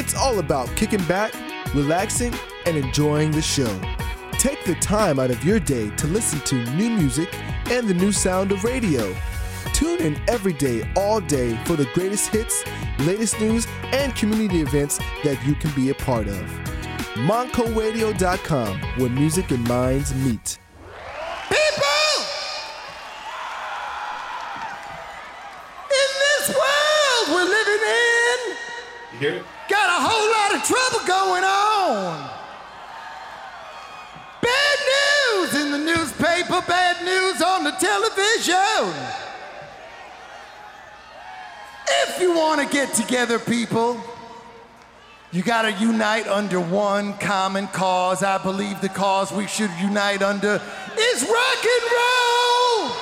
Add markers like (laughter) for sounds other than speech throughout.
It's all about kicking back, relaxing, and enjoying the show. Take the time out of your day to listen to new music and the new sound of radio. Tune in every day, all day for the greatest hits, latest news, and community events that you can be a part of. MontcoRadio.com, where music and minds meet. People! In this world we're living in, You hear it? Trouble going on. Bad news in the newspaper, bad news on the television. If you want to get together, people, you got to unite under one common cause. I believe the cause we should unite under is rock and roll.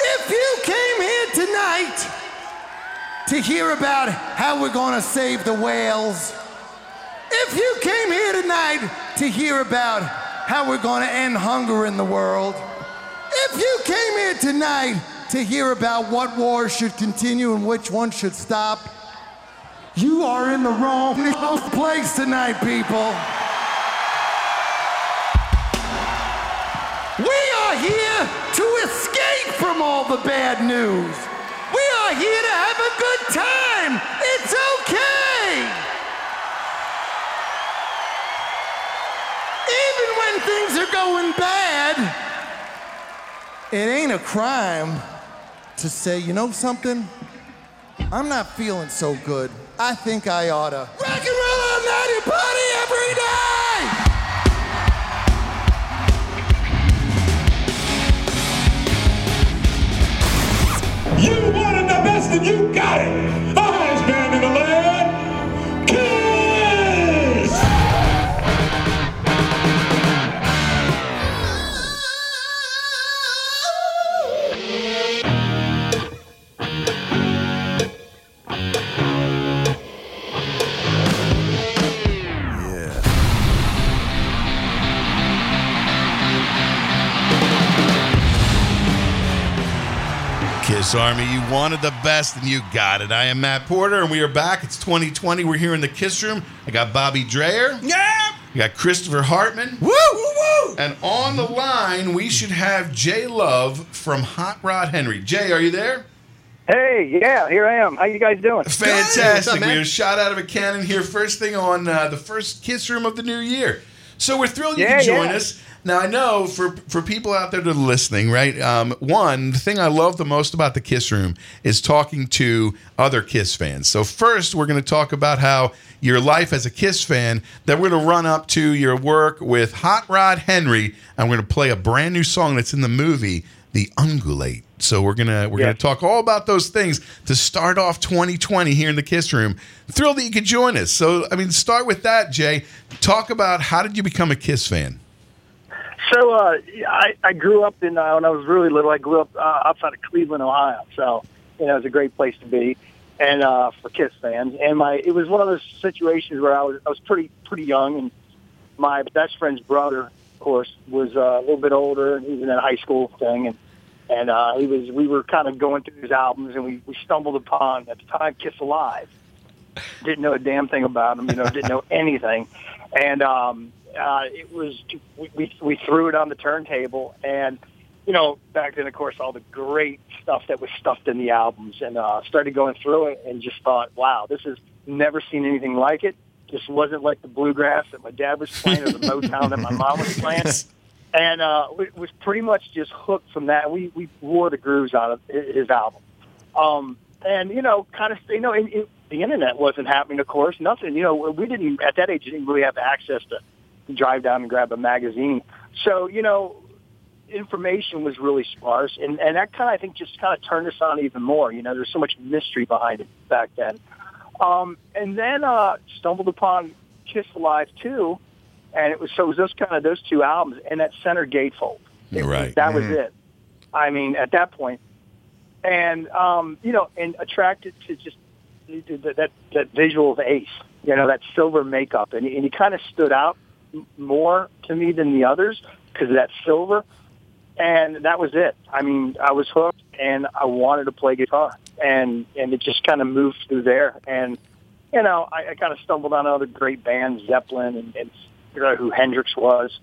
If you came here tonight to hear about how we're going to save the whales, if you came here tonight to hear about how we're going to end hunger in the world, if you came here tonight to hear about what wars should continue and which one should stop, you are in the wrong place tonight, people. We are here to escape from all the bad news. We are here to have a good time. It's okay. Even when things are going bad, it ain't a crime to say, you know something? I'm not feeling so good. I think I oughta rock and roll all night and party every day. You and you got it. Highest band in the land, Kiss Army, you wanted the best and you got it. I am Matt Porter and we are back. It's 2020. We're here in the Kiss Room. I got Bobby Dreyer. Yeah. We got Christopher Hartman. Woo, woo, woo. And on the line, we should have Jay Love from Hot Rod Henry. Jay, are you there? Hey, yeah, here I am. How you guys doing? Fantastic. we are shot out of a cannon here first thing on uh, the first Kiss Room of the new year. So we're thrilled you Yeah, can join yeah. us. Now I know for for people out there that are listening, right? Um, one the thing I love the most about the Kiss Room is talking to other Kiss fans. So first, we're going to talk about how your life as a Kiss fan. Then we're going to run up to your work with Hot Rod Henry, and we're going to play a brand new song that's in the movie, The Ungulate. So we're gonna we're Yeah. gonna talk all about those things to start off 2020 here in the Kiss Room. Thrilled that you could join us. So I mean, start with that, Jay. Talk about how did you become a Kiss fan? So, uh, I, I grew up in, uh, when I was really little, I grew up uh, outside of Cleveland, Ohio. So, you know, it was a great place to be. And, uh, for Kiss fans. And my, it was one of those situations where I was, I was pretty, pretty young and my best friend's brother, of course, was uh, a little bit older and he was in that high school thing. And, and, uh, he was, we were kind of going through his albums and we, we stumbled upon, at the time, Kiss Alive. Didn't know a damn thing about him, you know, didn't know anything. And, um, uh, it was we, we we threw it on the turntable, and you know back then, of course, all the great stuff that was stuffed in the albums, and uh, started going through it, and just thought, wow, this is never seen anything like it. This wasn't like the bluegrass that my dad was playing or the (laughs) Motown that my mom was playing. And uh, it was pretty much just hooked from that. We we wore the grooves out of his album, um, and you know, kind of you know, it, it, the internet wasn't happening, of course, nothing. You know, we didn't at that age didn't really have access to drive down and grab a magazine. So, you know, information was really sparse, and, and that kind of, I think, just kind of turned us on even more. You know, there's so much mystery behind it back then. Um, and then uh, stumbled upon Kiss Alive 2, and it was so it was those kind of those two albums and that center gatefold. It- Right. That was it. I mean, at that point, and um, you know, and attracted to just that that, that visual of Ace. You know, that silver makeup, and, he- and he kind of stood out m- more to me than the others because of that silver. And that was it. I mean, I was hooked, and I wanted to play guitar, and and it just kind of moved through there. And you know, I, I kind of stumbled on other great bands, Zeppelin, and, and figured out who Hendrix was.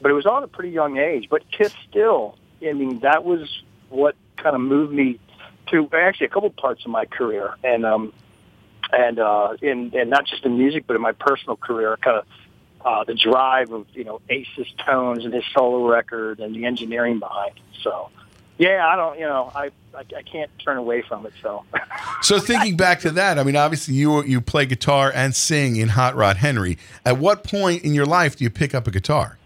But it was all at a pretty young age. But Kiss still, I mean, that was what kind of moved me to actually a couple parts of my career, and um, and uh, in and not just in music, but in my personal career, kind of uh, the drive of you know Ace's tones and his solo record and the engineering behind it. So, yeah, I don't, you know, I I, I can't turn away from it. So, (laughs) So thinking back to that, I mean, obviously you you play guitar and sing in Hot Rod Henry. At what point in your life do you pick up a guitar?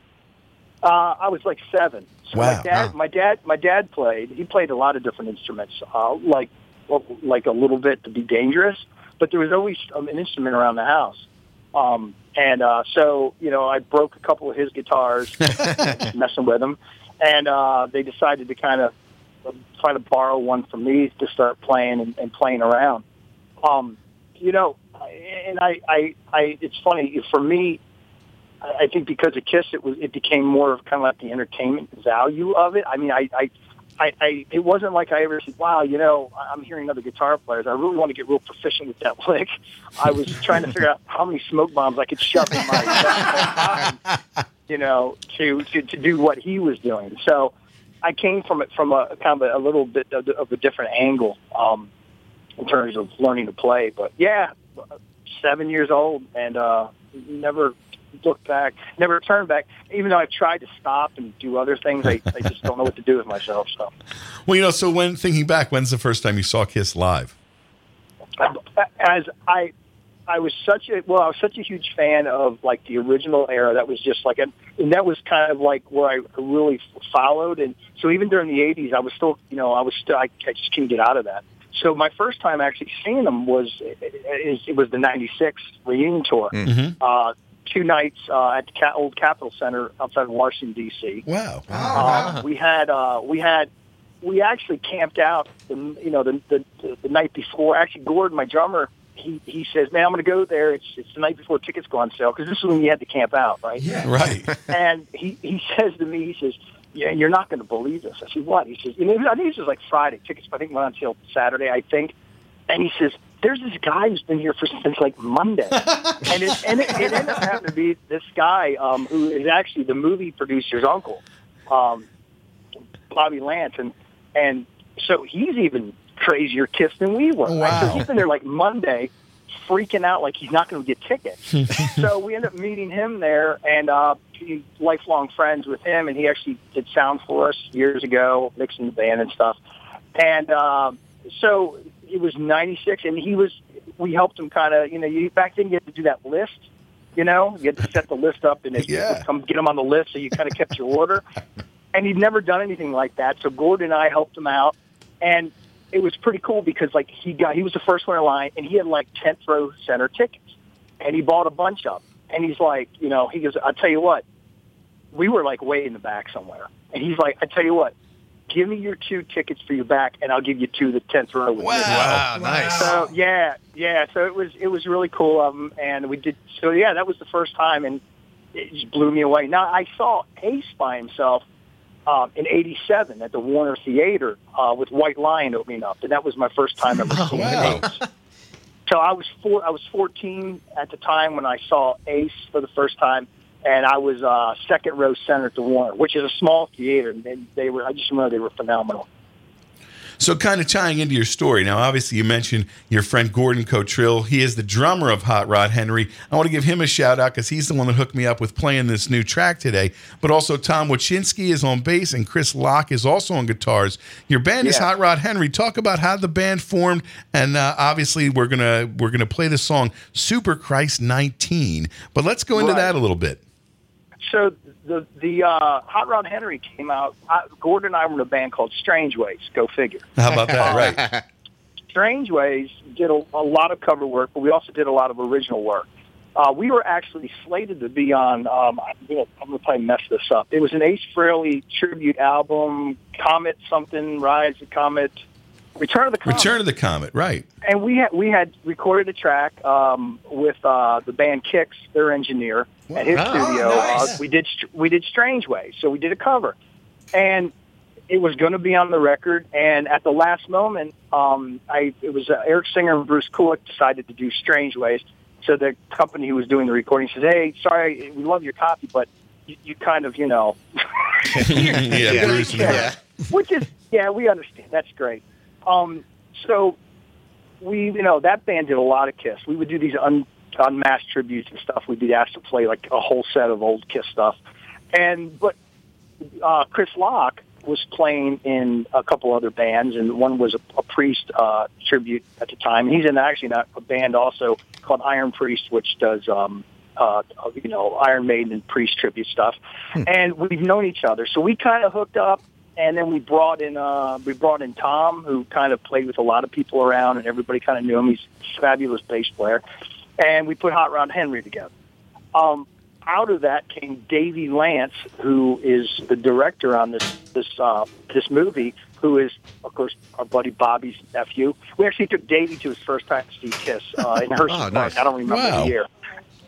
uh, I was like seven. So Wow. my dad, my dad, my dad played. He played a lot of different instruments, uh, like well, like a little bit to be dangerous, but there was always um, an instrument around the house. Um, and uh, so, you know, I broke a couple of his guitars, (laughs) messing with him, and uh, they decided to kind of try to borrow one from me to start playing and, and playing around. Um, you know, and I, I, I, it's funny for me. I I think because of Kiss, it was it became more of kind of like the entertainment value of it. I mean, I, I, I, I it wasn't like I ever said, "Wow, you know, I'm hearing other guitar players. I really want to get real proficient with that (laughs) lick." I was trying to figure out how many smoke bombs I could shove in my, (laughs) you know, to, to to do what he was doing. So I came from it from a kind of a, a little bit of, of a different angle um, in terms of learning to play. But yeah, seven years old and uh, never looked back, never turned back. Even though I've tried to stop and do other things, I, I just don't know what to do with myself. So Well, you know, so when thinking back, when's the first time you saw Kiss live? as I. I was such a well. I was such a huge fan of like the original era. That was just like, a, and that was kind of like where I really followed. And so even during the '80s, I was still, you know, I was still. I, I just couldn't get out of that. So my first time actually seeing them was is it was the '96 reunion tour. mhm Uh, two nights uh, at the Ca- old Capitol Center outside of Washington D.C. Wow. Uh, we had uh, we had we actually camped out the you know the the, the, the night before. Actually, Gordon, my drummer, he he says, "Man, I'm going to go there. It's it's the night before tickets go on sale because this is when you had to camp out, right?" Yeah. Right. (laughs) And he he says to me, he says, "Yeah, you're not going to believe this." I said, "What?" He says, "You know, I think this was like Friday. Tickets I think went on until Saturday, I think." And he says, "There's this guy who's been here for since like Monday," (laughs) and it and it, it ended up having to be this guy um, who is actually the movie producer's uncle, um, Bobby Lance, and and so he's even crazier Kiss than we were. right? So he's been there like Monday, freaking out like he's not going to get tickets. (laughs) so we ended up meeting him there and uh, being lifelong friends with him. And he actually did sound for us years ago, mixing the band and stuff. And uh, so it was '96, and he was. We helped him kind of, you know, you back then you had to do that list. You know, you had to set the list up and (laughs) Yeah. come get him on the list, so you kind of kept your order. And he'd never done anything like that, so Gordon and I helped him out, and it was pretty cool because like he got he was the first one in line, and he had like tenth row center tickets, and he bought a bunch of, them. and he's like, you know, he goes, I'll tell you what, we were like way in the back somewhere, and he's like, I tell you what, give me your two tickets for your back, and I'll give you two the tenth row. you." Wow, nice. So yeah, yeah. So it was it was really cool of them, and we did. So yeah, that was the first time, and it just blew me away. Now I saw Ace by himself um, in '87 at the Warner Theater uh, with White Lion opening up, and that was my first time ever (laughs) seeing wow. Ace. So I was four, I was 14 at the time when I saw Ace for the first time, and I was uh, second row center at the Warner, which is a small theater. And they, they were, I just remember they were phenomenal. So, kind of tying into your story, now obviously you mentioned your friend Gordon Cotrill. He is the drummer of Hot Rod Henry. I want to give him a shout out because he's the one that hooked me up with playing this new track today. But also, Tom Wachinski is on bass and Chris Locke is also on guitars. Your band is Hot Rod Henry. Talk about how the band formed, and uh, obviously we're gonna we're gonna play the song Super Christ 19. But let's go into Right. that a little bit. So the the uh, Hot Rod Henry came out. I, Gordon and I were in a band called Strange Ways. Go figure. How about that? (laughs) right. Strange Ways did a, a lot of cover work, but we also did a lot of original work. Uh, we were actually slated to be on. Um, I'm going to probably mess this up. It was an Ace Frehley tribute album, Comet something, Rise of Comet, Return of the Comet. Return of the Comet. Right. and we had we had recorded a track um, with uh, the band Kix, their engineer, at his Oh, studio. nice. Uh, we did we did Strange Ways, so we did a cover, and it was going to be on the record, and at the last moment, um, I it was uh, Eric Singer and Bruce Kulick decided to do Strange Ways. So the company who was doing the recording says, "Hey, sorry, we love your copy, but you, you kind of, you know, (laughs) yeah, Bruce (laughs) and yeah. Which is yeah, we understand. That's great. Um, so we, you know, that band did a lot of Kiss. We would do these un, unmasked tributes and stuff. We'd be asked to play like a whole set of old Kiss stuff, and but uh, Chris Locke was playing in a couple other bands, and one was a, a Priest uh, tribute at the time. He's in actually not a band also called Iron Priest, which does um, uh, you know Iron Maiden and Priest tribute stuff. And we've known each other, so we kind of hooked up. And then we brought in uh, we brought in Tom, who kind of played with a lot of people around, and everybody kind of knew him. He's a fabulous bass player, and we put Hot Rod Henry together. Um, out of that came Davey Lance, who is the director on this this uh, this movie, who is of course our buddy Bobby's nephew. We actually took Davey to his first time to see Kiss uh, in (laughs) Hershey Oh, nice. I don't remember Wow. the year.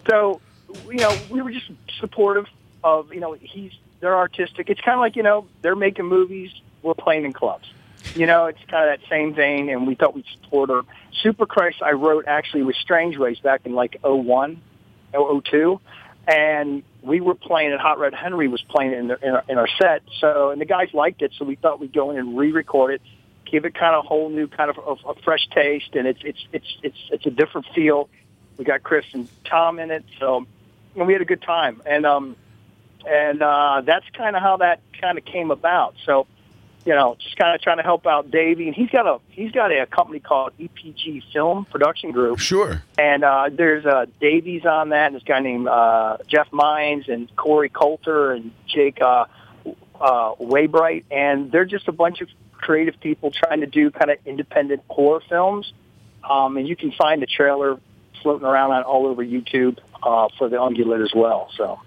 So you know we were just supportive of you know he's they're artistic. It's kind of like you know they're making movies, we're playing in clubs. You know, it's kind of that same vein, and we thought we'd support her. Super Christ, I wrote actually with Strange Ways back in like 01, 002, and we were playing it. Hot Rod Henry was playing it in, the, in, our, in our set. So, and the guys liked it, so we thought we'd go in and re-record it, give it kind of a whole new kind of a, a fresh taste, and it's it's it's it's it's a different feel. We got Chris and Tom in it, so and we had a good time, and um, and uh, that's kind of how that kind of came about. So, you know, just kind of trying to help out Davey, and he's got a he's got a, company called EPG Film Production Group, Sure. and uh, there's uh, Davey's on that, and this guy named uh, Jeff Mines and Corey Coulter and Jake uh, uh, Waybright, and they're just a bunch of creative people trying to do kind of independent horror films. Um, and you can find the trailer floating around on all over YouTube uh, for the Ungulate as well. So.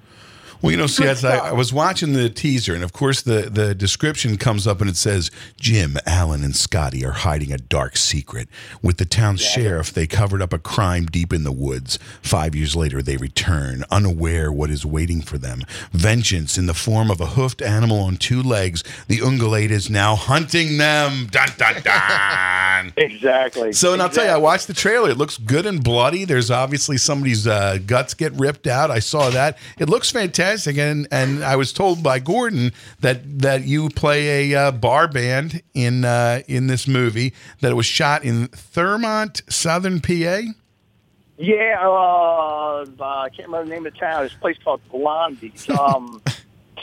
Well, you know, see, I. I was watching the teaser, and of course, the, the description comes up and it says Jim, Alan, and Scotty are hiding a dark secret. With the town's sheriff, they covered up a crime deep in the woods. Five years later, they return, unaware what is waiting for them. Vengeance in the form of a hoofed animal on two legs. The ungulate is now hunting them. Dun, dun, dun. (laughs) Exactly. So, and I'll tell you, I watched the trailer. It looks good and bloody. There's obviously somebody's uh, guts get ripped out. I saw that. It looks fantastic, and and I was told by Gordon that that you play a uh, bar band in uh, in this movie. That it was shot in Thurmont, Southern PA. Yeah, uh, I can't remember the name of the town. It's a place called Blondie. (laughs) Um,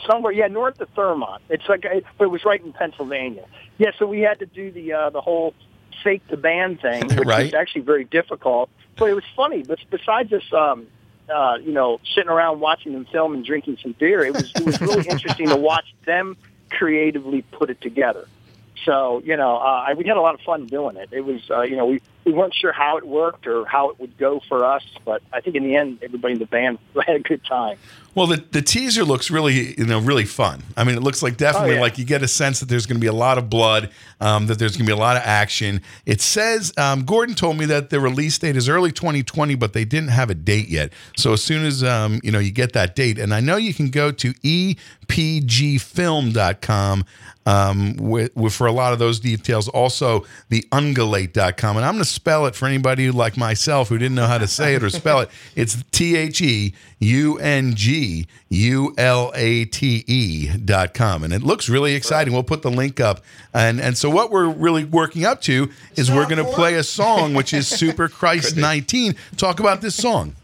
somewhere, yeah, north of Thurmont. It's like, it, but it was right in Pennsylvania. Yeah, so we had to do the uh, the whole fake the band thing, (laughs) which Right. was actually very difficult. But it was funny. But besides this, um, uh, you know, sitting around watching them film and drinking some beer, it was it was really (laughs) interesting to watch them creatively put it together. So you know, uh, I- we had a lot of fun doing it. It was uh, you know we we weren't sure how it worked or how it would go for us, but I think in the end, everybody in the band (laughs) had a good time. Well, the, the teaser looks really, you know, really fun. I mean, it looks like definitely Oh, yeah. like you get a sense that there's going to be a lot of blood, um, that there's going to be a lot of action. It says um, Gordon told me that the release date is early 2020, but they didn't have a date yet. So as soon as um, you know you get that date, and I know you can go to epgfilm.com um, with, with for a lot of those details. Also, the ungulate.com, and I'm going to spell it for anybody like myself who didn't know how to say it or spell it. (laughs) It's T H E U N G U L A T E dot com. And it looks really exciting. We'll put the link up. And and so what we're really working up to is we're going to play a song which is Super (laughs) Christ 19. Talk about this song.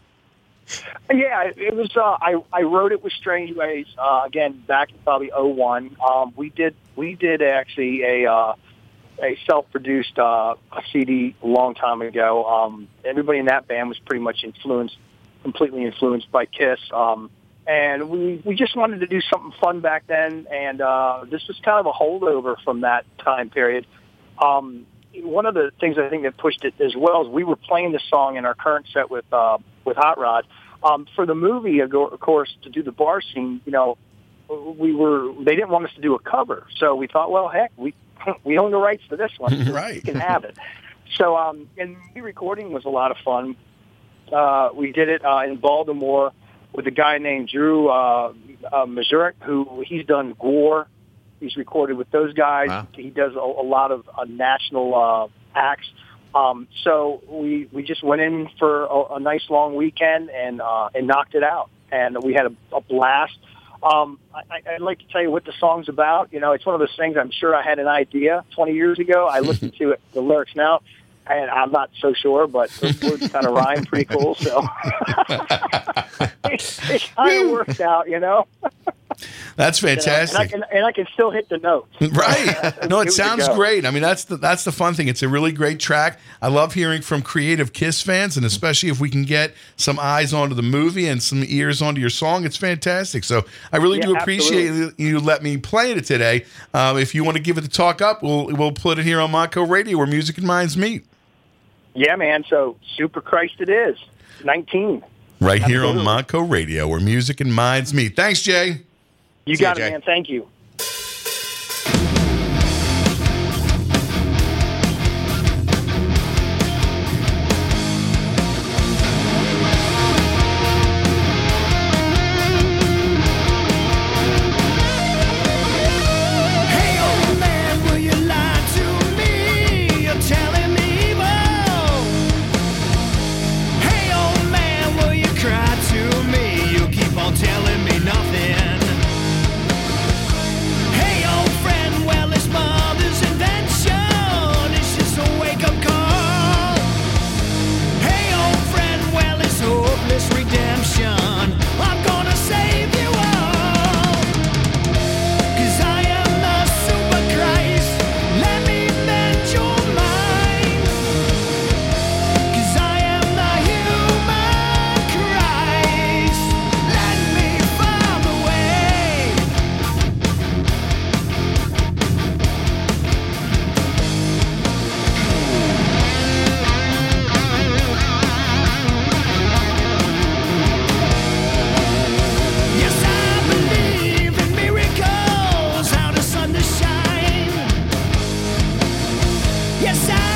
Yeah, it- was. Uh, I I wrote it with Strange Ways uh, again back in probably '01. Um, we did we did actually a uh, a self-produced uh, a CD a long time ago. Um, everybody in that band was pretty much influenced, completely influenced by Kiss. Um, and we we just wanted to do something fun back then, and uh, this was kind of a holdover from that time period. Um, one of the things I think that pushed it as well is we were playing the song in our current set with uh, with Hot Rod. Um, for the movie, of course, to do the bar scene, you know, we were they didn't want us to do a cover, so we thought, well, heck, we (laughs) we own the rights to this one, so (laughs) Right. we can have it. So, um, and re-recording was a lot of fun. Uh, we did it uh, in Baltimore with a guy named Drew uh, uh, Mazurek, who he's done GWAR He's recorded with those guys. Wow. He does a, a lot of uh, national uh, acts. Um, so we we just went in for a, a nice long weekend and uh, and knocked it out, and we had a, a blast. Um, I, I'd like to tell you what the song's about. You know, it's one of those things. I'm sure I had an idea 20 years ago. I (laughs) listened to it, the lyrics now, and I'm not so sure, but the words kind of rhyme pretty cool. So (laughs) it, it kind of (laughs) worked out, you know. That's You know, and, I fantastic. can, and I can still hit the notes. (laughs) Right. (laughs) No, It it was a sounds great. I mean, that's the that's the fun thing. It's a really great track. I love hearing from creative Kiss fans, and especially if we can get some eyes onto the movie and some ears onto your song, it's fantastic. So I really Yeah, do appreciate absolutely. you let me play it today. Um, if you want to give it the talk up, we'll we'll put it here on Montco Radio where music and minds meet. Yeah, man. So Super Christ it is. 19. Right here on Absolutely. Montco Radio where music and minds meet. Thanks, Jay. You See got it, man. Thank you. decide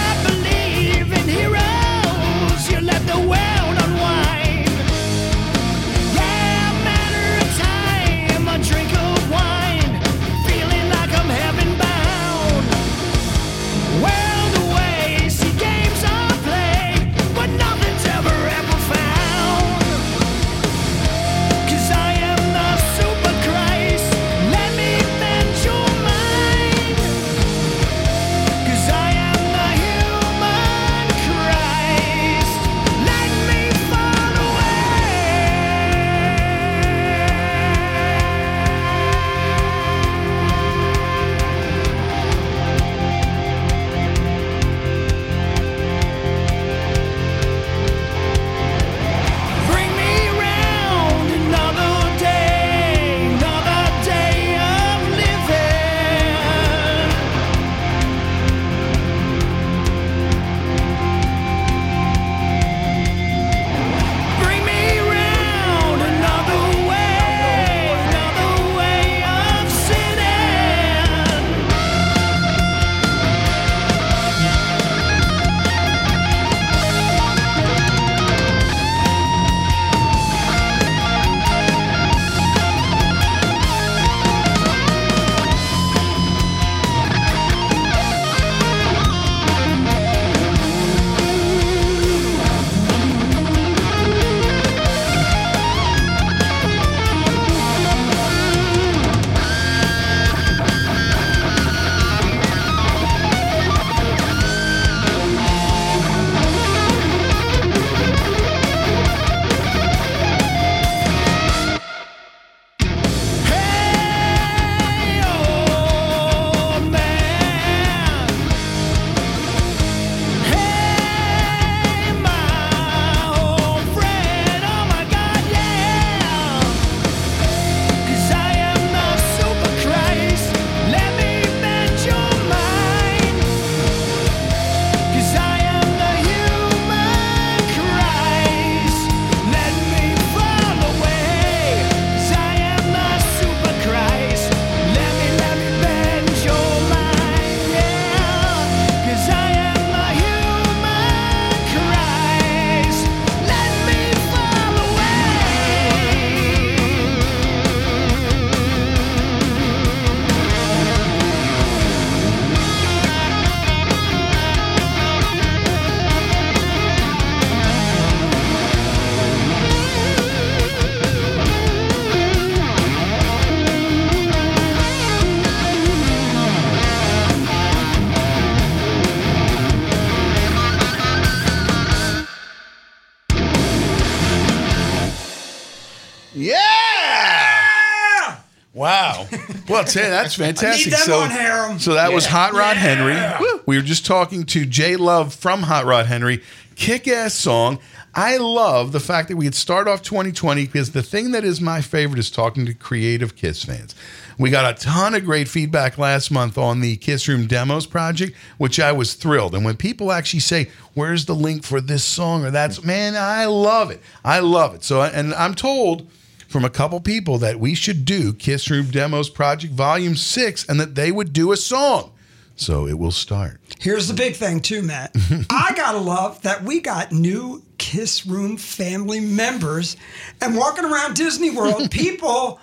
Well, Ted, that's fantastic. them so, on Harem. so that was Hot Rod Henry. We were just talking to Jay Love from Hot Rod Henry. Kick ass song. I love the fact that we had start off 2020 because the thing that is my favorite is talking to creative Kiss fans. We got a ton of great feedback last month on the Kiss Room Demos project, which I was thrilled. And when people actually say, Where's the link for this song or that's, man, I love it. I love it. So, and I'm told from a couple people that we should do Kiss Room Demos Project Volume 6 and that they would do a song. So it will start. Here's the big thing, too, Matt. (laughs) I gotta love that we got new Kiss Room family members, and walking around Disney World, (laughs) people,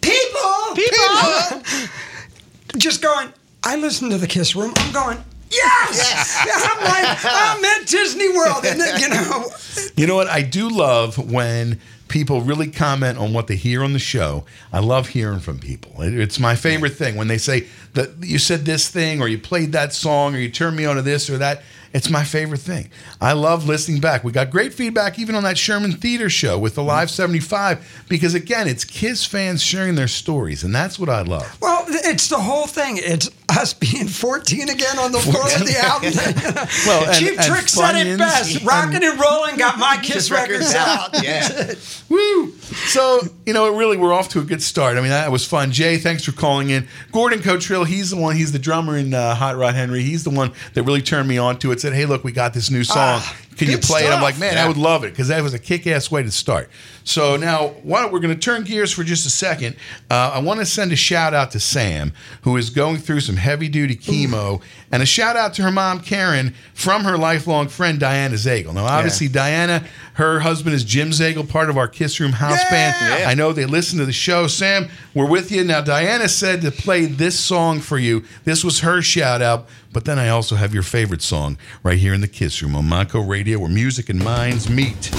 people, people, (laughs) just going. I listen to the Kiss Room. I'm going. Yes! I'm like, I'm at Disney World. And, then, you know, You know what? I do love when people really comment on what they hear on the show. I love hearing from people. It- It's my favorite thing when they say that you said this thing or you played that song or you turned me on to this or that. It's my favorite thing. I love listening back. We got great feedback even on that Sherman Theater show with the Live 75 because again, it's Kiss fans sharing their stories and that's what I love. well, it's the whole thing. It's us (laughs) being 14 again on the floor of the (laughs) album. (laughs) Well, and- Cheap and Trick said it best. and- Rockin' and rollin' got my Kiss records out. Yeah. Woo! So, you know, it really, we're off to a good start. I mean, that was fun. Jay, thanks for calling in. Gordon Cotrill, he's the one, he's the drummer in uh, Hot Rod Henry. He's the one that really turned me on to it. Said, hey, look, we got this new song. Can you play it? I'm like, man, I would love it because that was a kick ass way to start. So now, why don't, we're going to turn gears for just a second. Uh, I want to send a shout out to Sam, who is going through some heavy duty chemo, and a shout out to her mom, Karen, from her lifelong friend, Diana Zagel. Now, obviously, Diana, her husband is Jim Zagel, part of our Kiss Room house band. Yeah. I know they listen to the show. Sam, we're with you. Now, Diana said to play this song for you. This was her shout out. But then I also have your favorite song right here in the Kiss Room on Montco Radio, where music and minds meet.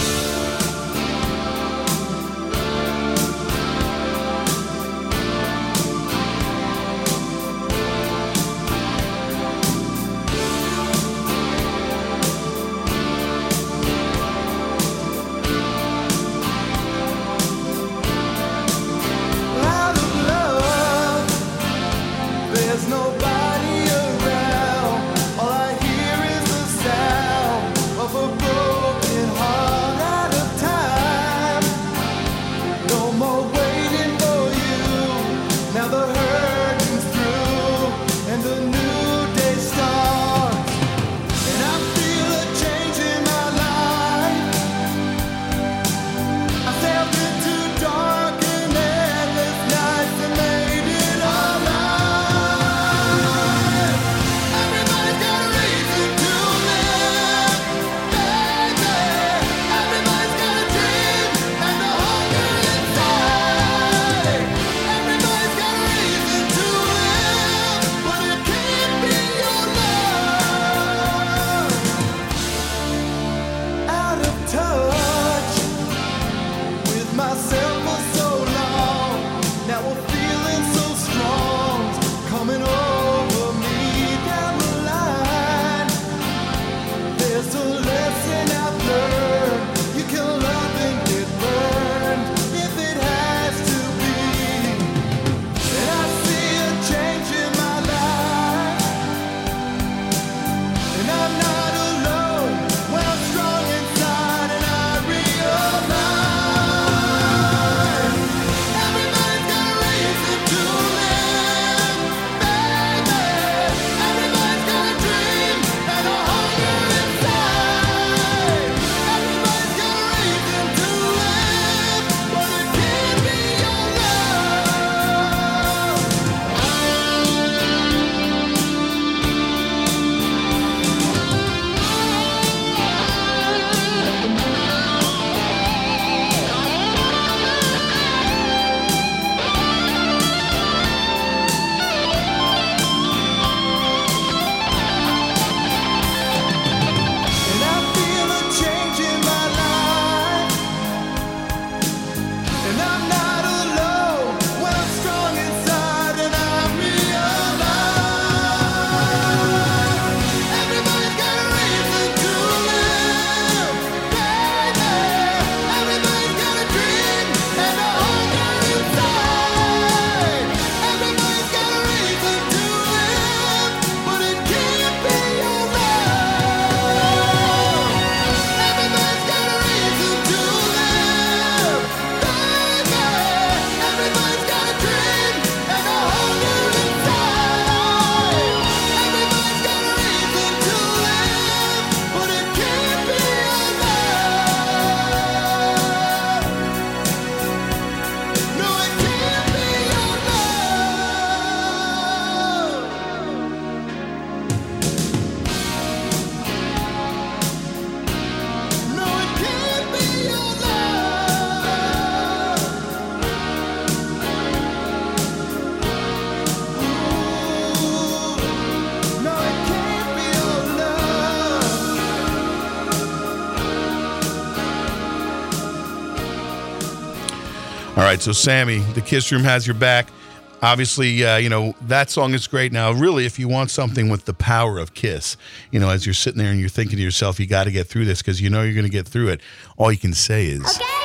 Right, so Sammy, the Kiss Room has your back. Obviously, uh, you know, that song is great. Now, really, if you want something with the power of Kiss, you know, as you're sitting there and you're thinking to yourself, you got to get through this because you know you're going to get through it, all you can say is. To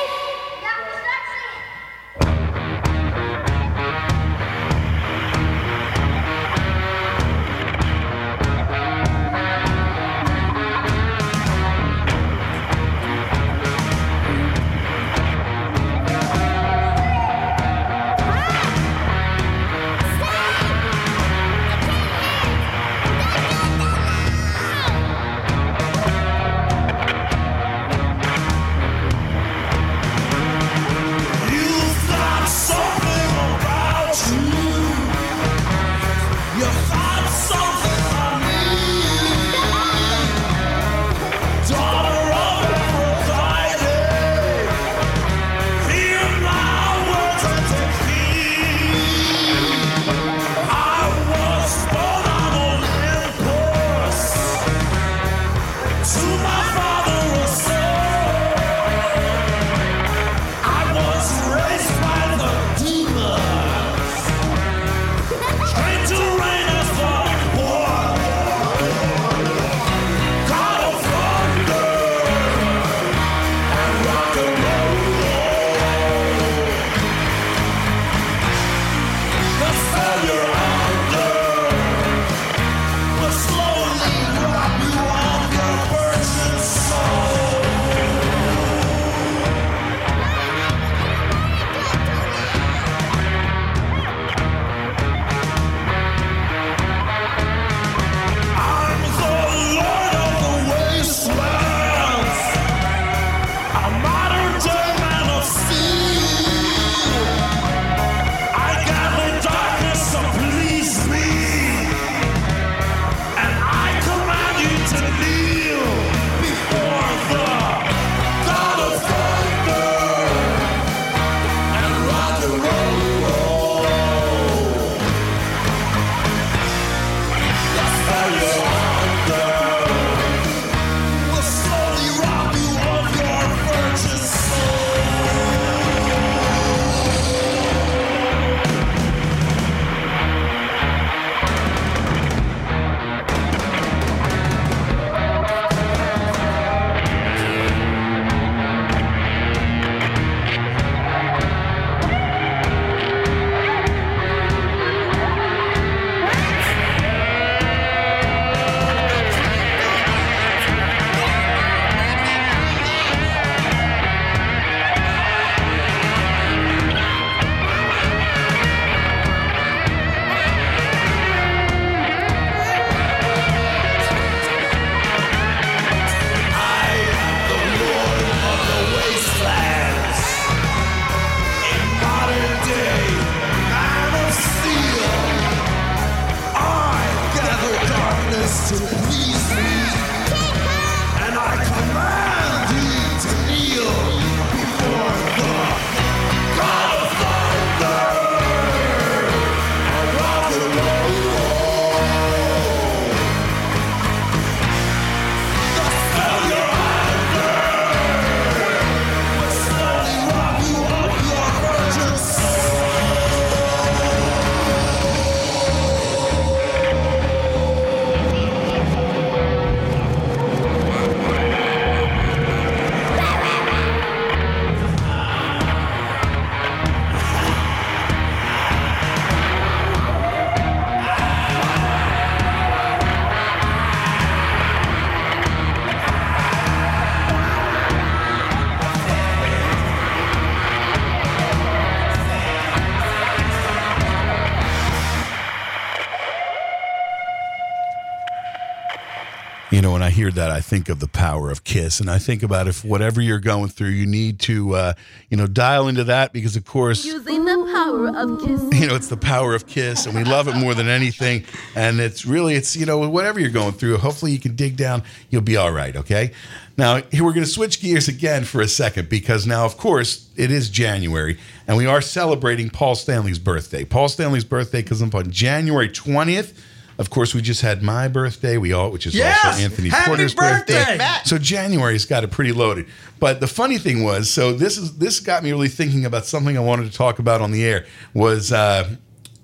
hear that, I think of the power of Kiss, and I think about if whatever you're going through, you need to, uh, you know, dial into that because, of course, Using the power of Kiss. you know, it's the power of Kiss, and we love it more than anything. And it's really, it's you know, whatever you're going through, hopefully you can dig down. You'll be all right. Okay. Now here we're going to switch gears again for a second because now, of course, it is January, and we are celebrating Paul Stanley's birthday. Paul Stanley's birthday comes up on January 20th Of course, we just had my birthday. We all, which is Yes! also Anthony Happy Porter's birthday! So January's got it pretty loaded. But the funny thing was, so this is this got me really thinking about something I wanted to talk about on the air. Was uh,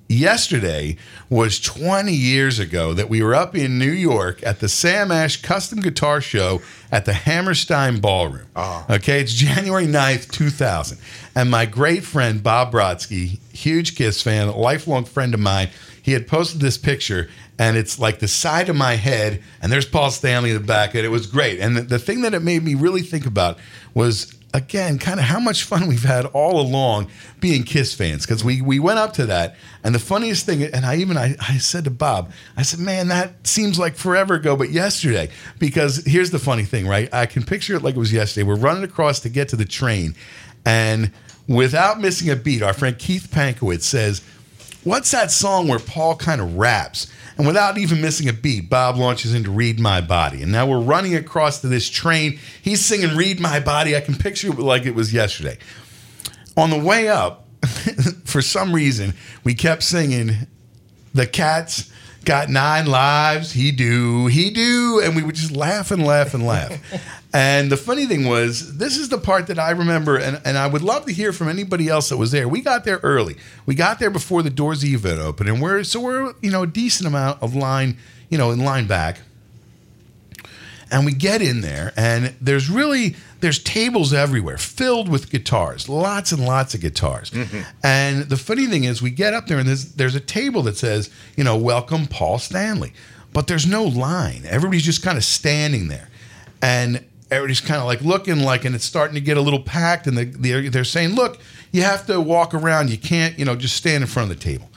yesterday was 20 years ago that we were up in New York at the Sam Ash Custom Guitar Show at the Hammerstein Ballroom. Okay, it's January 9th, 2000. And my great friend Bob Brodsky, huge Kiss fan, lifelong friend of mine, he had posted this picture and it's like the side of my head and there's Paul Stanley in the back and it was great. And the, the thing that it made me really think about was again, kind of how much fun we've had all along being Kiss fans because we we went up to that, and the funniest thing, and I even I, I said to Bob, I said, man, that seems like forever ago, but yesterday. Because here's the funny thing, right? I can picture it like it was yesterday. We're running across to get to the train, and without missing a beat, our friend Keith Pankowitz says, "What's that song where Paul kind of raps?" And without even missing a beat, Bob launches into Read My Body. And now we're running across to this train. He's singing Read My Body. I can picture it like it was yesterday. On the way up, (laughs) for some reason, we kept singing The Cats Got Nine Lives. He do, he do. And we would just laugh and laugh and laugh. (laughs) and the funny thing was, this is the part that I remember, and, and I would love to hear from anybody else that was there. We got there early. We got there before the doors even opened, and we're so we're you know a decent amount of line, you know, in line back and we get in there and there's really there's tables everywhere filled with guitars lots and lots of guitars. Mm-hmm. And the funny thing is we get up there and there's there's a table that says you know welcome paul stanley. But there's no line. Everybody's just kind of standing there. And everybody's kind of like looking like and it's starting to get a little packed and they, they're, they're saying look you have to walk around. You can't you know just stand in front of the table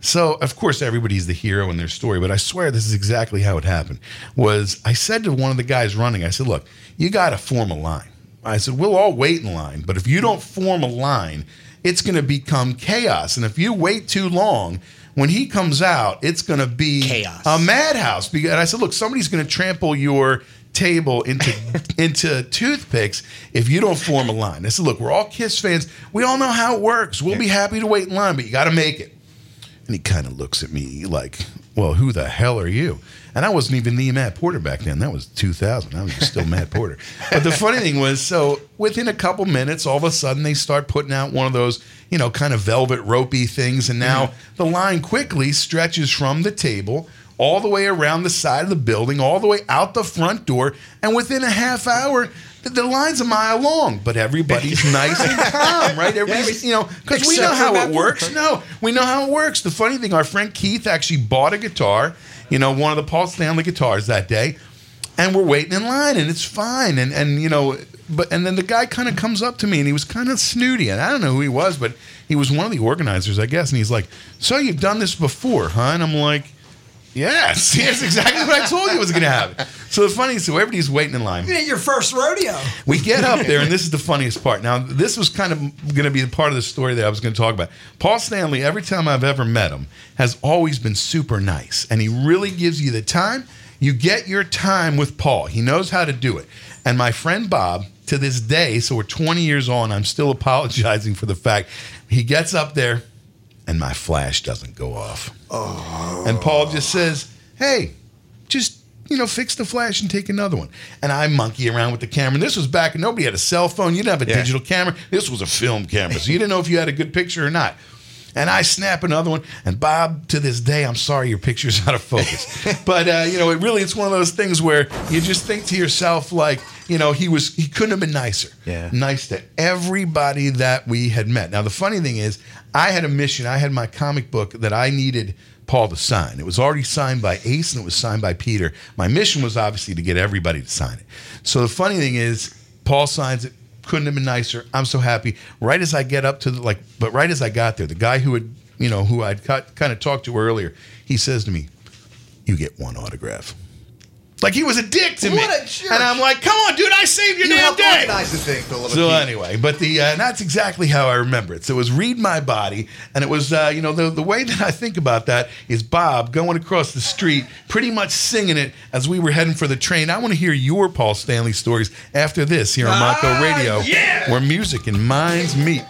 so of course everybody's the hero in their story, but I swear this is exactly how it happened. Was I said to one of the guys running, I said, "Look, you got to form a line." I said, "We'll all wait in line, but if you don't form a line, it's going to become chaos. And if you wait too long, when he comes out, it's going to be Chaos. a madhouse." And I said, "Look, somebody's going to trample your." table into (laughs) into toothpicks if you don't form a line. I said, look, we're all Kiss fans. We all know how it works. We'll be happy to wait in line, but you got to make it. And he kind of looks at me like, well, who the hell are you? And I wasn't even the Matt Porter back then. That was 2000. I was still Matt Porter. But the funny thing was, so within a couple minutes, all of a sudden they start putting out one of those, you know, kind of velvet ropey things. And now mm-hmm. the line quickly stretches from the table all the way around the side of the building, all the way out the front door. And within a half hour, the, line's a mile long, but everybody's (laughs) nice and calm, right? Everybody's, you know, because we know how it works. No, we know how it works. The funny thing, our friend Keith actually bought a guitar, you know, one of the Paul Stanley guitars that day, and we're waiting in line, and it's fine. And and you know, but and then the guy kind of comes up to me, and he was kind of snooty, and I don't know who he was, but he was one of the organizers, I guess. And he's like, "So you've done this before, huh?" And I'm like. Yes, (laughs) that's exactly what I told you was going to happen. So the funny, so everybody's waiting in line. You your first rodeo. We get up there, and this is the funniest part. Now, this was kind of going to be the part of the story that I was going to talk about. Paul Stanley, every time I've ever met him, has always been super nice, and he really gives you the time. You get your time with Paul. He knows how to do it. And my friend Bob, to this day, so we're 20 years on, I'm still apologizing for the fact he gets up there, and my flash doesn't go off. And Paul just says, "Hey, just you know, fix the flash and take another one." And I monkey around with the camera. And this was back when nobody had a cell phone. You didn't have a Yeah. digital camera. This was a film camera, so you didn't know if you had a good picture or not. And I snap another one. And Bob, to this day, I'm sorry your picture's (laughs) out of focus. but uh, you know, it really it's one of those things where you just think to yourself, like, you know, he was he couldn't have been nicer. Yeah. Nice to everybody that we had met. Now the funny thing is, I had a mission. I had my comic book that I needed Paul to sign. It was already signed by Ace and it was signed by Peter. My mission was obviously to get everybody to sign it. So the funny thing is, Paul signs it. Couldn't have been nicer. I'm so happy. Right as I get up to the like, but right as I got there, the guy who had, you know, who I'd cut, kind of talked to earlier, he says to me, "You get one autograph." Like he was a dick to me, and I'm like, "Come on, dude! I saved your You damn helped day." organize the thing, Philip. So anyway, but the uh, that's exactly how I remember it. So it was read my body, and it was uh, you know the the way that I think about that is Bob going across the street, pretty much singing it as we were heading for the train. I want to hear your Paul Stanley stories after this here on Ah, Radio, yeah. where music and minds meet.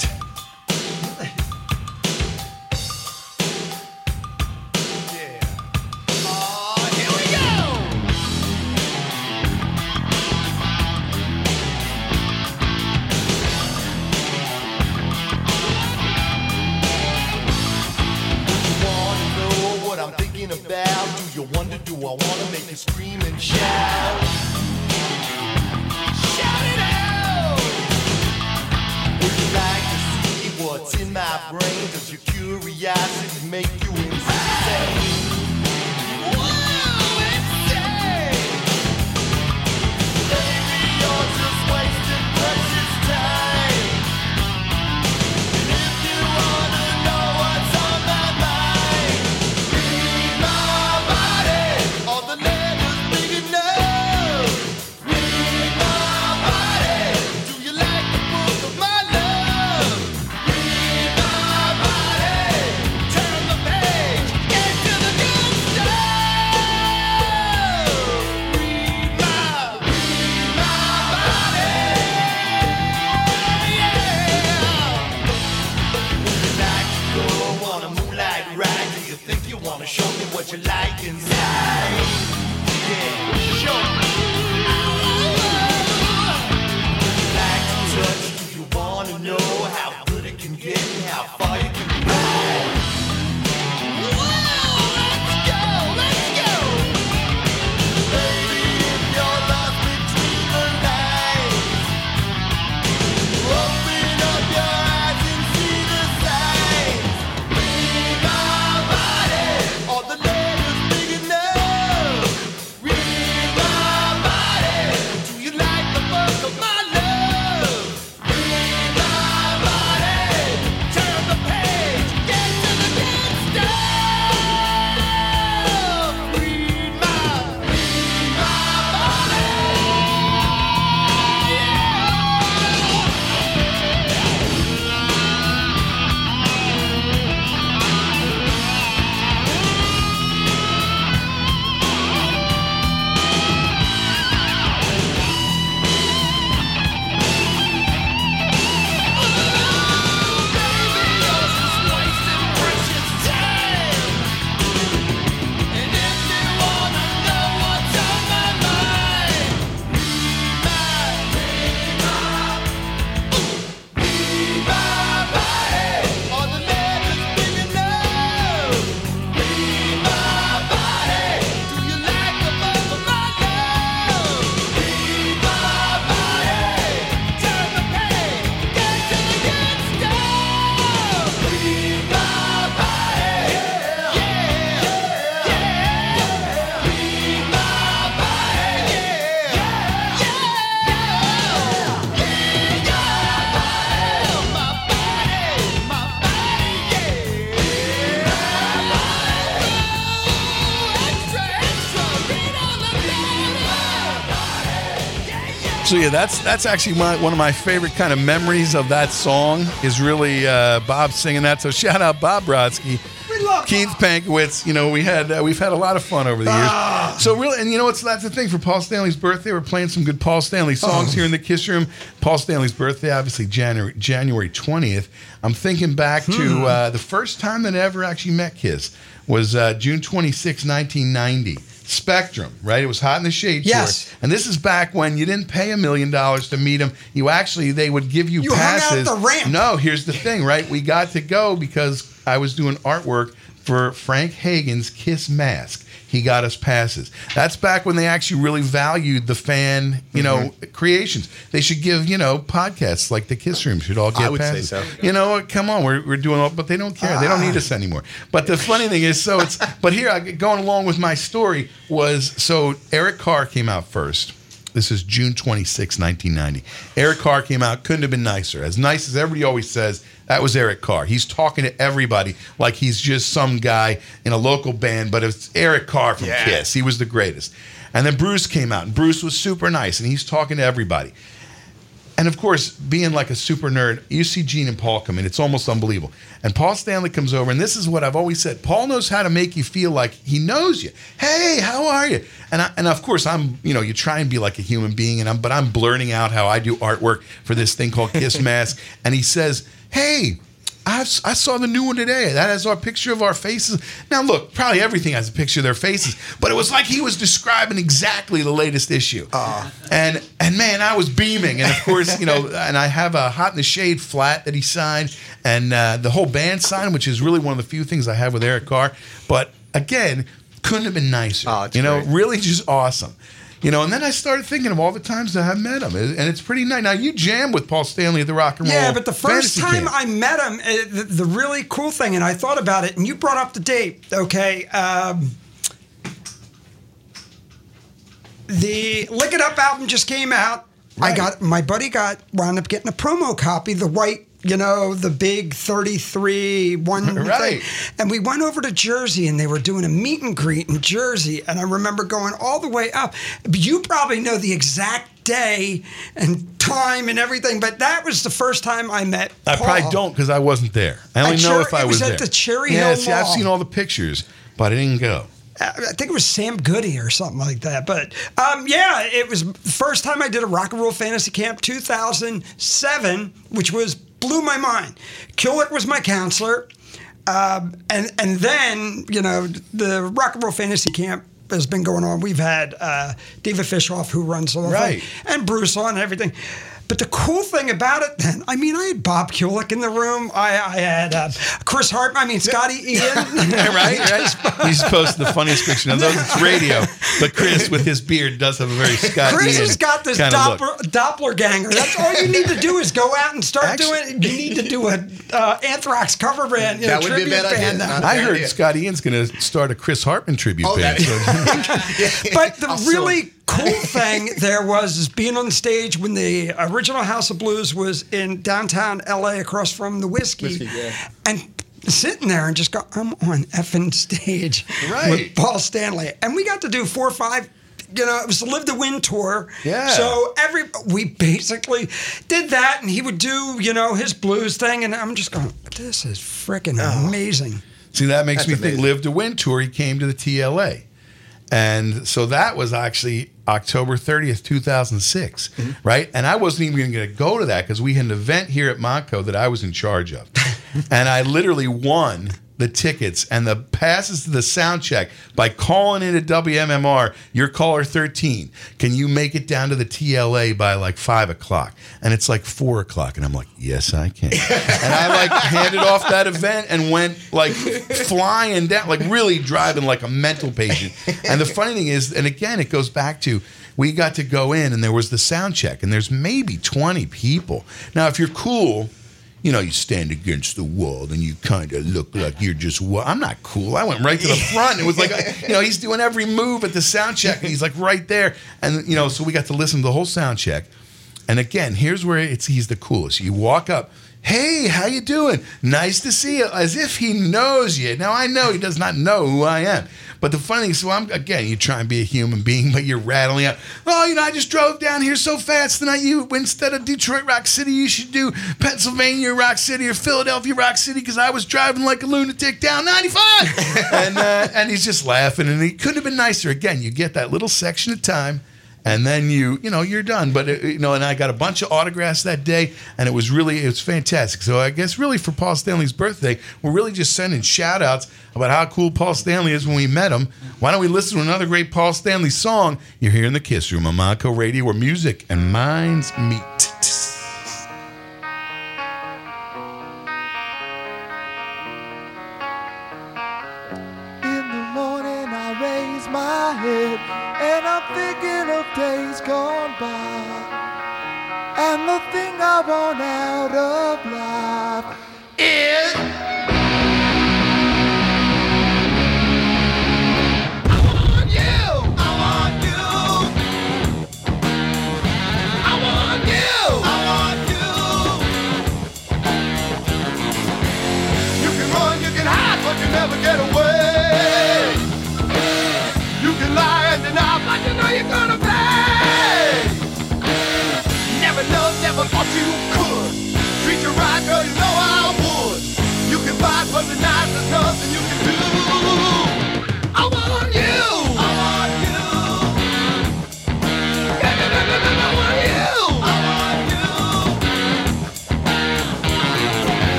So yeah, that's that's actually my, one of my favorite kind of memories of that song is really uh, Bob singing that. So shout out Bob Brodsky, Keith Pankowitz. You know we had uh, we've had a lot of fun over the years. So really, and you know what's that's the thing for Paul Stanley's birthday. We're playing some good Paul Stanley songs here in the Kiss Room. Paul Stanley's birthday, obviously January January twentieth. I'm thinking back to uh, the first time that I ever actually met Kiss was uh, June 26, 1990. Spectrum, right? It was hot in the shade Yes. tour. And this is back when you didn't pay a million dollars to meet them. You actually, they would give you, You hung out at the ramp. No, here's the thing, right? We got to go because I was doing artwork for Frank Hagen's Kiss Mask. He got us passes. That's back when they actually really valued the fan, you know, Mm-hmm. creations. They should give, you know, podcasts like the Kiss Room should all get I would say passes. so. You know, come on, we're, we're doing all, but they don't care. They don't need us anymore. But the funny thing is, so it's, but here, I, going along with my story was, so Eric Carr came out first. This is June 26, 1990. Eric Carr came out, couldn't have been nicer. As nice as everybody always says, that was Eric Carr. He's talking to everybody like he's just some guy in a local band, but it's Eric Carr from Yeah. Kiss. He was the greatest. And then Bruce came out, and Bruce was super nice, and he's talking to everybody. And of course, being like a super nerd, you see Gene and Paul come in. It's almost unbelievable. And Paul Stanley comes over, and this is what I've always said. Paul knows how to make you feel like he knows you. Hey, how are you? And I, and of course, I'm you know you try and be like a human being, and I'm but I'm blurting out how I do artwork for this thing called Kiss (laughs) Mask. And he says, "Hey." I've, I saw the new one today. That has our picture of our faces. Now, look, probably everything has a picture of their faces, but it was like he was describing exactly the latest issue. And and man, I was beaming. And of course, you know, and I have a Hot in the Shade flat that he signed, and uh, the whole band signed, which is really one of the few things I have with Eric Carr. But again, couldn't have been nicer. Oh, you know, great. really just awesome. You know, and then I started thinking of all the times that I've met him, and it's pretty nice. Now you jam with Paul Stanley at the Rock and Roll. Yeah, but the first Fantasy time Camp. I met him, uh, the, the really cool thing, and I thought about it, and you brought up the date, okay? Um, the Lick It Up album just came out. I got my buddy got wound up getting a promo copy, the white, you know, the big 33 one (laughs) Right. thing. And we went over to Jersey and they were doing a meet and greet in Jersey. And I remember going all the way up. You probably know the exact day and time and everything, but that was the first time I met I Paul. probably don't because I wasn't there. I only know Cher- if I was was, at the Cherry yeah, Hill see, I've seen all the pictures, but I didn't go. I think it was Sam Goody or something like that. But um, yeah, it was the first time I did a rock and roll fantasy camp, 2007, which was blew my mind. Kulick was my counselor, um, and and then you know the rock and roll fantasy camp has been going on. We've had uh, David Fishof who runs the whole Right. thing, and Bruce on and everything. But the cool thing about it then, I mean, I had Bob Kulick in the room. I, I had uh, Chris Hart. I mean, Scotty Ian. (laughs) right, (laughs) right. He's posted the funniest picture. Now, those it's radio, but Chris with his beard does have a very Scott Chris Ian has got this kind of look. Doppler, Doppler ganger. That's all you need to do is go out and start Actually- doing. You need to do a uh, Anthrax cover band, you know, That would be a bad idea. band. now. I heard idea. Scott Ian's going to start a Chris Hartman tribute Oh, band. that- So- (laughs) But the I'll really cool thing there was is being on stage when the original House of Blues was in downtown LA across from the whiskey, Whiskey, yeah. and sitting there and just go, I'm on effing stage Right. with Paul Stanley, and we got to do four or five. You know, it was the Live to Win tour. Yeah. So every we basically did that, and he would do you know his blues thing, and I'm just going, this is freaking oh. amazing. See, that makes That's me think. Live to Win tour, he came to the TLA. And so that was actually October 30th, 2006, Mm-hmm. right? And I wasn't even going to go to that because we had an event here at Montco that I was in charge of. (laughs) and I literally won the tickets and the passes to the sound check by calling in at WMMR, your caller 13. Can you make it down to the TLA by like five o'clock? And it's like four o'clock. And I'm like, yes, I can. (laughs) and I like handed off that event and went like flying down, like really driving like a mental patient. And the funny thing is, and again, it goes back to we got to go in and there was the sound check and there's maybe 20 people. Now, if you're cool, you know, you stand against the wall and you kind of look like you're just. Wa- I'm not cool. I went right to the (laughs) front. It was like, you know, he's doing every move at the sound check and he's like right there. And, you know, so we got to listen to the whole sound check. And again, here's where it's he's the coolest. You walk up, hey, how you doing? Nice to see you. As if he knows you. Now I know he does not know who I am. But the funny thing, is, so I'm again, you try and be a human being, but you're rattling out. Oh, you know, I just drove down here so fast tonight. You instead of Detroit Rock City, you should do Pennsylvania Rock City or Philadelphia Rock City because I was driving like a lunatic down 95. (laughs) and uh, and he's just laughing, and he couldn't have been nicer. Again, you get that little section of time and then you you know you're done. But uh, you know and i got a bunch of autographs that day and it was really it was fantastic. So i guess really for paul stanley's birthday we're really just sending shout outs about how cool paul stanley is when we met him. Why don't we listen to another great paul stanley song? You're here in the kiss room on Montco radio where music and minds meet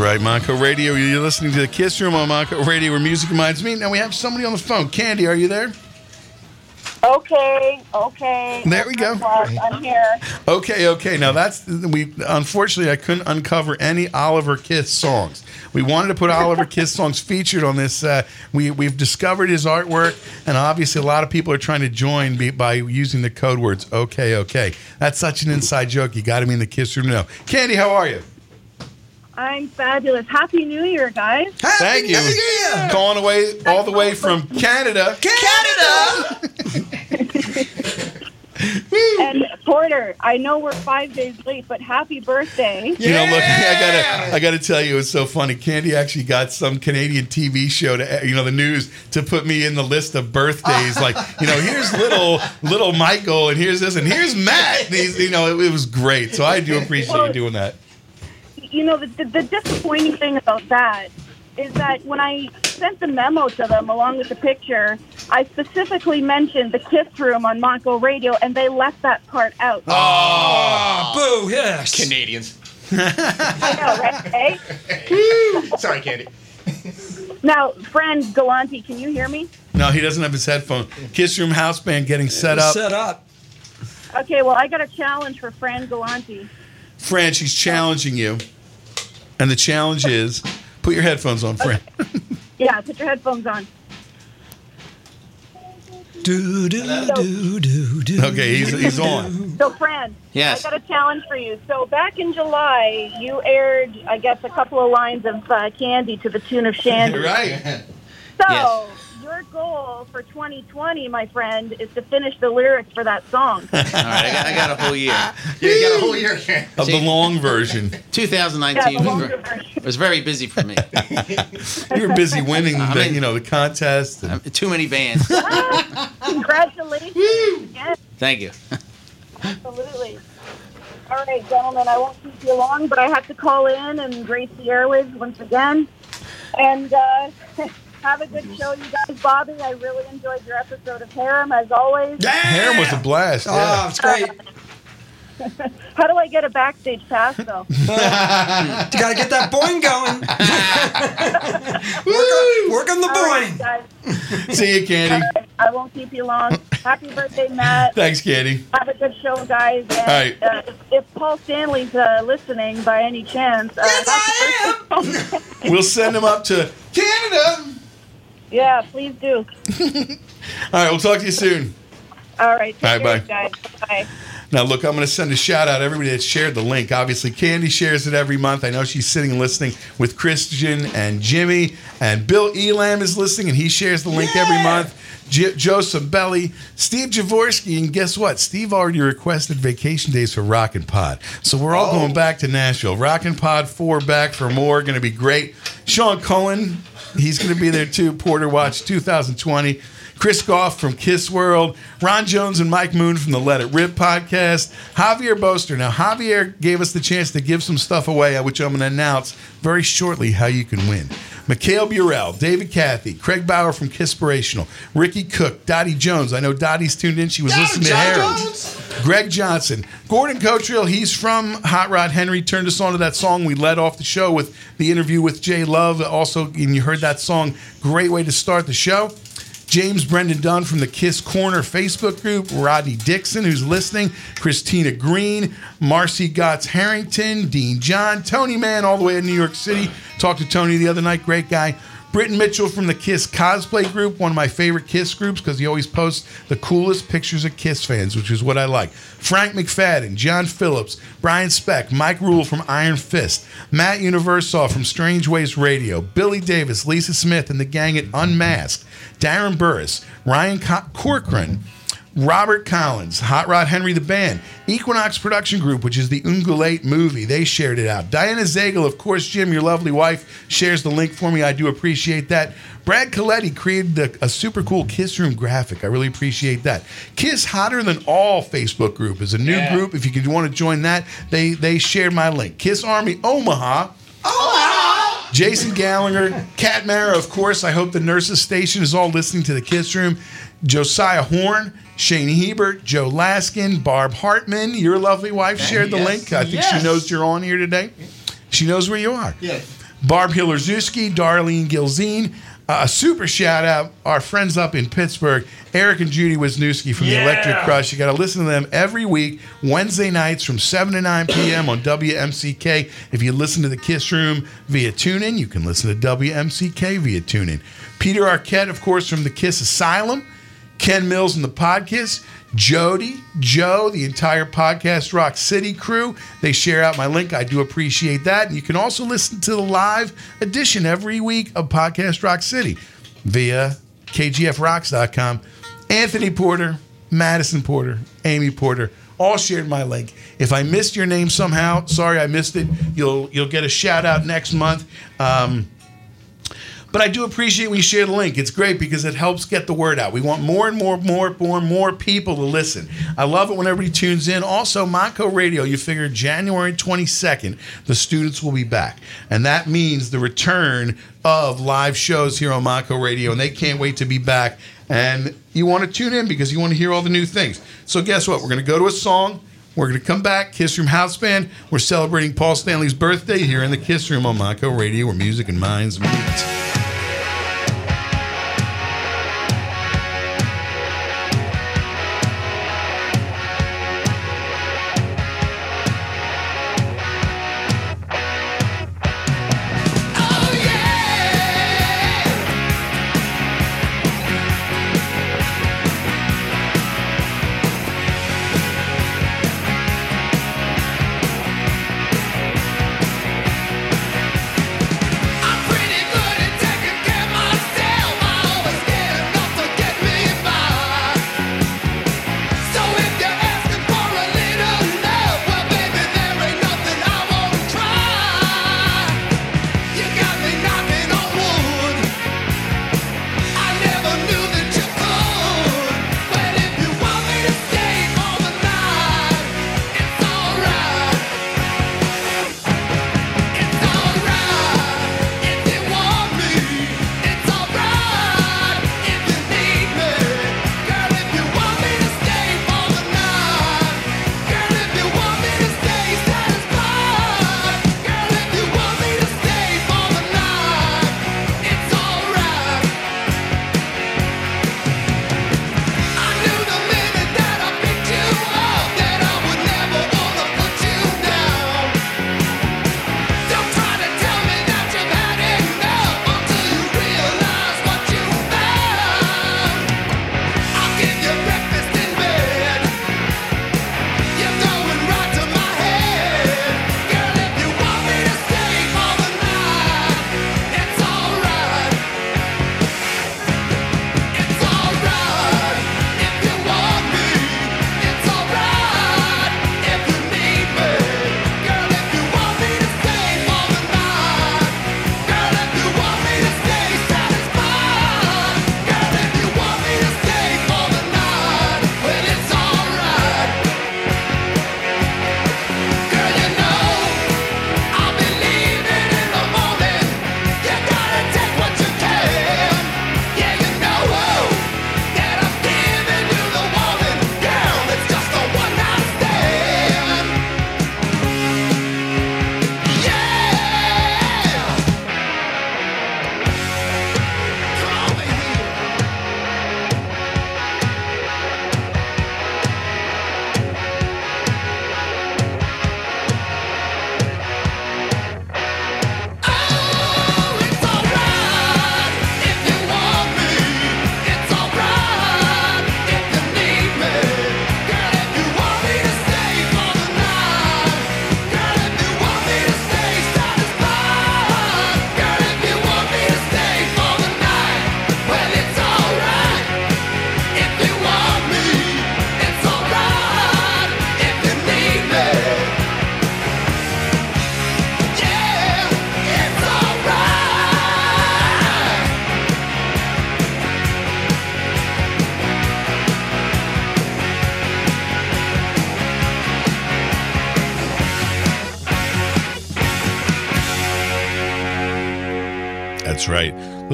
right, Montco Radio. You're listening to the Kiss Room on Montco Radio, where music reminds me. Now we have somebody on the phone. Candy, are you there? Okay, okay. There we go. I'm here. Okay, okay. Now that's we. Unfortunately, I couldn't uncover any Oliver Kiss songs. We wanted to put Oliver (laughs) Kiss songs featured on this. Uh, we we've discovered his artwork, and obviously, a lot of people are trying to join be, by using the code words. Okay, okay. That's such an inside joke. You got to be in the Kiss room now. Candy, how are you? I'm fabulous. Happy New Year, guys. Thank you. Calling away all the way from Canada. Canada. (laughs) And Porter, I know we're five days late, but happy birthday. You know, look, I gotta, I gotta tell you, it's so funny. Candy actually got some Canadian TV show to, you know, the news to put me in the list of birthdays. Like, you know, here's little, little Michael, and here's this, and here's Matt. And he's, you know, it, it was great. So I do appreciate you doing that. You know, the, the, the disappointing thing about that is that when I sent the memo to them along with the picture, I specifically mentioned the Kiss Room on Montco Radio, and they left that part out. Oh, boo, yes. Canadians. I know, right? (laughs) Hey? Sorry, Candy. Now, Fran Galante, can you hear me? No, he doesn't have his headphone. Kiss Room House Band getting set up. Set up. Okay, well, I got a challenge for Fran Galante. Fran, she's challenging you, and the challenge is put your headphones on, Fran. (laughs) Yeah, put your headphones on. Do, do, do, do, do. Okay, he's, he's on. So, Fran, Yes. I got a challenge for you. So, back in July, you aired, I guess, a couple of lines of uh, Candy to the tune of (laughs) Shandy. right. So, Yes. Your goal for 2020, my friend, is to finish the lyrics for that song. (laughs) All right, I got, I got a whole year. Yeah, you got a whole year. Of the long version. 2019 Yeah, was, version. was very busy for me. (laughs) You were busy winning, I the, you know, the contest. and- Too many bands. (laughs) Congratulations. Yes, Thank you. absolutely. All right, gentlemen, I won't keep you long, but I have to call in and grace the airwaves once again. And uh, have a good show, you guys. Bobby, I really enjoyed your episode of Harem, as always. Harem was a blast. Oh, it's great. (laughs) How do I get a backstage pass, though? (laughs) You got to get that boing going. (laughs) work, on, work on the All right, boing. guys. See you, Candy. I won't keep you long. Happy birthday, Matt. Thanks, Candy. Have a good show, guys. And, All right. uh, if, if Paul Stanley's uh, listening by any chance, uh, Yes, happy birthday. We'll send him up to Canada. Yeah, please do. (laughs) All right, we'll talk to you soon. All right. Take All right, care, bye. guys. Bye. Now, look, I'm going to send a shout out to everybody that shared the link. Obviously, Candy shares it every month. I know she's sitting and listening with Christian and Jimmy, and Bill Elam is listening, and he shares the link every month. J- Joseph Belly, Steve Javorsky, and guess what? Steve already requested vacation days for Rockin' Pod. So we're all oh. going back to Nashville. Rockin' Pod 4 back for more. Going to be great. Sean Cohen, he's going to be there too. Porter Watch 2020. Chris Goff from Kiss World, Ron Jones and Mike Moon from the Let It Rip podcast, Javier Boster. Now, Javier gave us the chance to give some stuff away, which I'm going to announce very shortly how you can win. Mikhail Burrell, David Cathy, Craig Bauer from Kisspirational, Ricky Cook, Dottie Jones. I know Dottie's tuned in. She was listening to Harry. Greg Johnson, Gordon Cotrill. He's from Hot Rod Henry. Turned us on to that song. We led off the show with the interview with Jay Love. Also, and you heard that song. Great way to start the show. James Brendan Dunn from the Kiss Corner Facebook group, Rodney Dixon, who's listening, Christina Green, Marcy Gotts Harrington, Dean John, Tony Mann, all the way in New York City. Talked to Tony the other night, great guy. Britton Mitchell from the Kiss cosplay group, one of my favorite Kiss groups because he always posts the coolest pictures of Kiss fans, which is what I like. Frank McFadden, John Phillips, Brian Speck, Mike Rule from Iron Fist, Matt Universal from Strange Ways Radio, Billy Davis, Lisa Smith, and the gang at Unmasked, Darren Burris, Ryan Co- Corcoran. Robert Collins, Hot Rod Henry the Band, Equinox Production Group, which is the Ungulate movie, they shared it out. Diana Zagel, of course, Jim, your lovely wife, shares the link for me. I do appreciate that. Brad Coletti created a, a super cool Kiss Room graphic. I really appreciate that. Kiss Hotter Than All Facebook group is a new Yeah. group. If you could want to join that, they they shared my link. Kiss Army Omaha. Omaha. Jason Gallagher, Kat Mara, of course. I hope the nurses station is all listening to the Kiss Room. Josiah Horn, Shane Hebert, Joe Laskin, Barb Hartman. Your lovely wife shared the Yes. link. I think Yes. she knows you're on here today. She knows where you are. Yes. Barb Hillerzuski, Darlene Gilzine. Uh, a super shout out, our friends up in Pittsburgh, Eric and Judy Wisniewski from the Electric Crush. You got to listen to them every week, Wednesday nights from 7 to 9 p.m. on WMCK. If you listen to the Kiss Room via TuneIn, you can listen to WMCK via TuneIn. Peter Arquette, of course, from the Kiss Asylum. Ken Mills and the podcast, Jody, Joe, the entire Podcast Rock City crew. They share out my link. I do appreciate that. And you can also listen to the live edition every week of Podcast Rock City via kgfrocks.com. Anthony Porter, Madison Porter, Amy Porter, all shared my link. If I missed your name somehow, sorry I missed it. You'll you'll get a shout out next month. Um, but I do appreciate when you share the link. It's great because it helps get the word out. We want more and more, more, more, more people to listen. I love it when everybody tunes in. Also, Montco Radio, you figure January 22nd, the students will be back. And that means the return of live shows here on Montco Radio. And they can't wait to be back. And you want to tune in because you want to hear all the new things. So, guess what? We're going to go to a song. We're going to come back, Kiss Room House Band. We're celebrating Paul Stanley's birthday here in the Kiss Room on Montco Radio, where music and minds meet.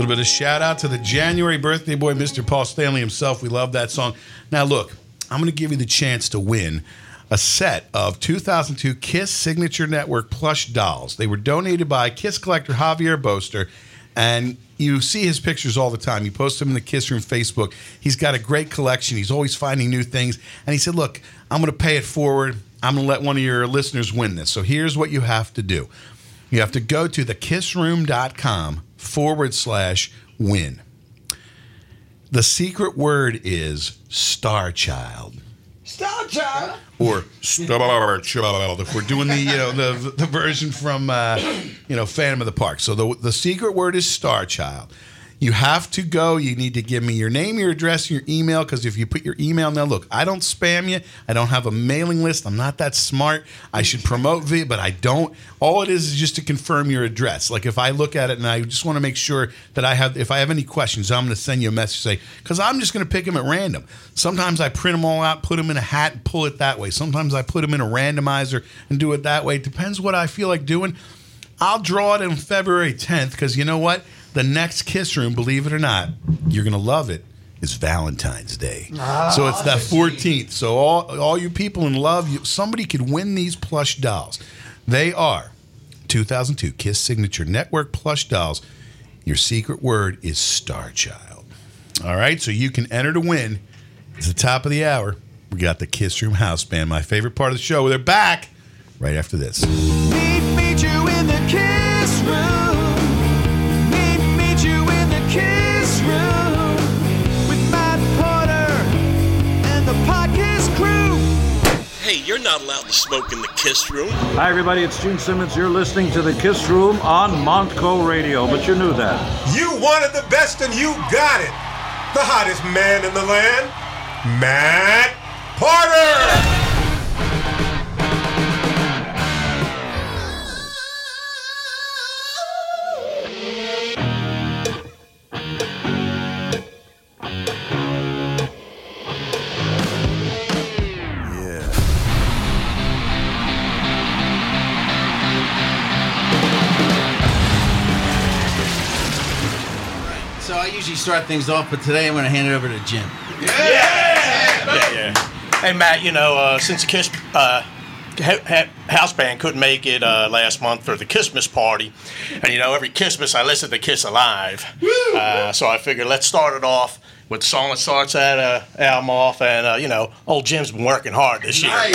Little bit of shout out to the January birthday boy, Mr. Paul Stanley himself. We love that song. Now, look, I'm going to give you the chance to win a set of 2002 Kiss Signature Network plush dolls. They were donated by Kiss collector Javier Boster, and you see his pictures all the time. You post them in the Kiss Room Facebook. He's got a great collection. He's always finding new things. And he said, Look, I'm going to pay it forward. I'm going to let one of your listeners win this. So here's what you have to do you have to go to thekissroom.com forward slash win. The secret word is Star Child Star Child. or Star Child. If we're doing the you know the the version from uh, you know Phantom of the Park, so the the secret word is Star Child. You have to go. You need to give me your name, your address, your email. Because if you put your email now, look, I don't spam you. I don't have a mailing list. I'm not that smart. I should promote via, but I don't. All it is is just to confirm your address. Like if I look at it and I just want to make sure that I have, if I have any questions, I'm going to send you a message say because I'm just going to pick them at random. Sometimes I print them all out, put them in a hat, and pull it that way. Sometimes I put them in a randomizer and do it that way. It depends what I feel like doing. I'll draw it on February 10th because you know what? The next Kiss Room, believe it or not, you're going to love it, is Valentine's Day. Ah, so it's that 14th. So all, all you people in love, you, somebody could win these plush dolls. They are 2002 Kiss Signature Network plush dolls. Your secret word is Star Child. All right, so you can enter to win. It's the top of the hour. We got the Kiss Room House Band, my favorite part of the show. They're back right after this. Meet, meet you in the kiss room. Meet, not allowed to smoke in the kiss room. Hi, everybody. It's Gene Simmons. You're listening to the Kiss Room on Montco Radio, but you knew that. You wanted the best and you got it. The hottest man in the land, Matt Porter. I usually start things off, but today I'm going to hand it over to Jim. Yeah, yeah. Hey, Matt, you know, uh, since the Kiss uh, ha- ha- house band couldn't make it uh, last month for the Christmas party, and you know, every Christmas I listen to Kiss Alive. Uh, so I figured let's start it off with the song that starts that uh, album off, and uh, you know, old Jim's been working hard this year. Get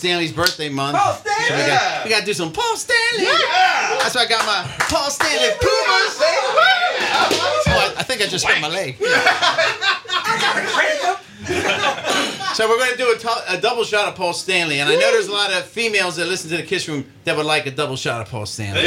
Stanley's birthday month. Paul Stanley. So we, got, we got to do some Paul Stanley. Yeah. That's why I got my Paul Stanley Pumas. I, I, think I just hit my leg. (laughs) so we're going to do a, t- a double shot of Paul Stanley, and I know there's a lot of females that listen to the Kiss Room that would like a double shot of Paul Stanley.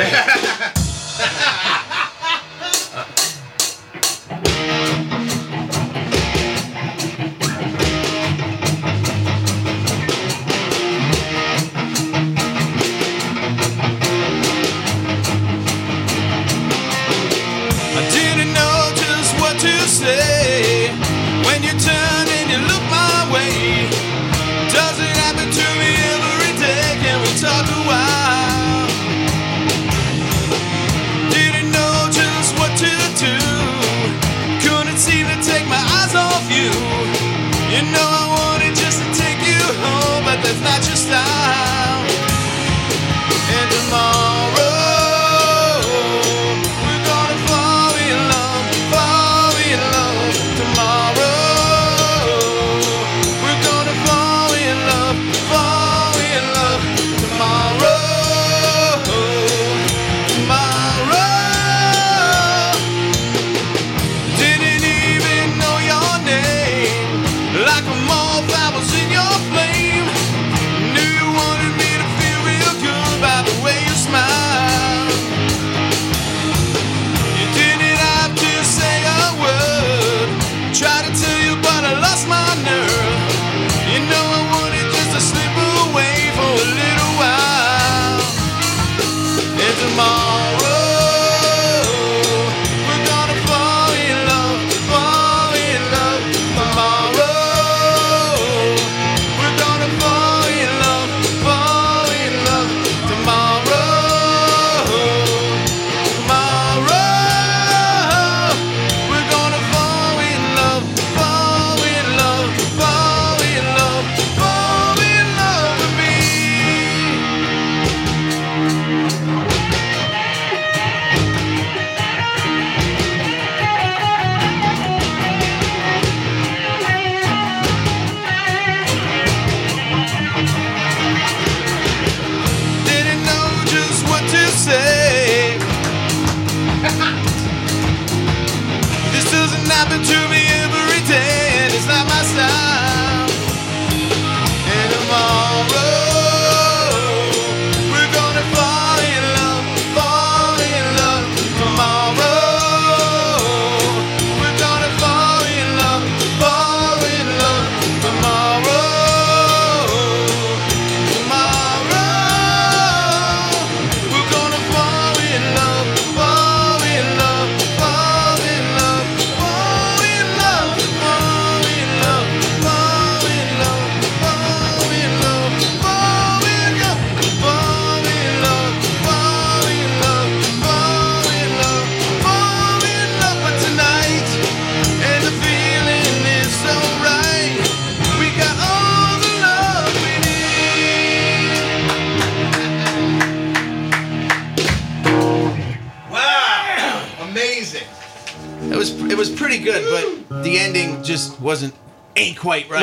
quite right.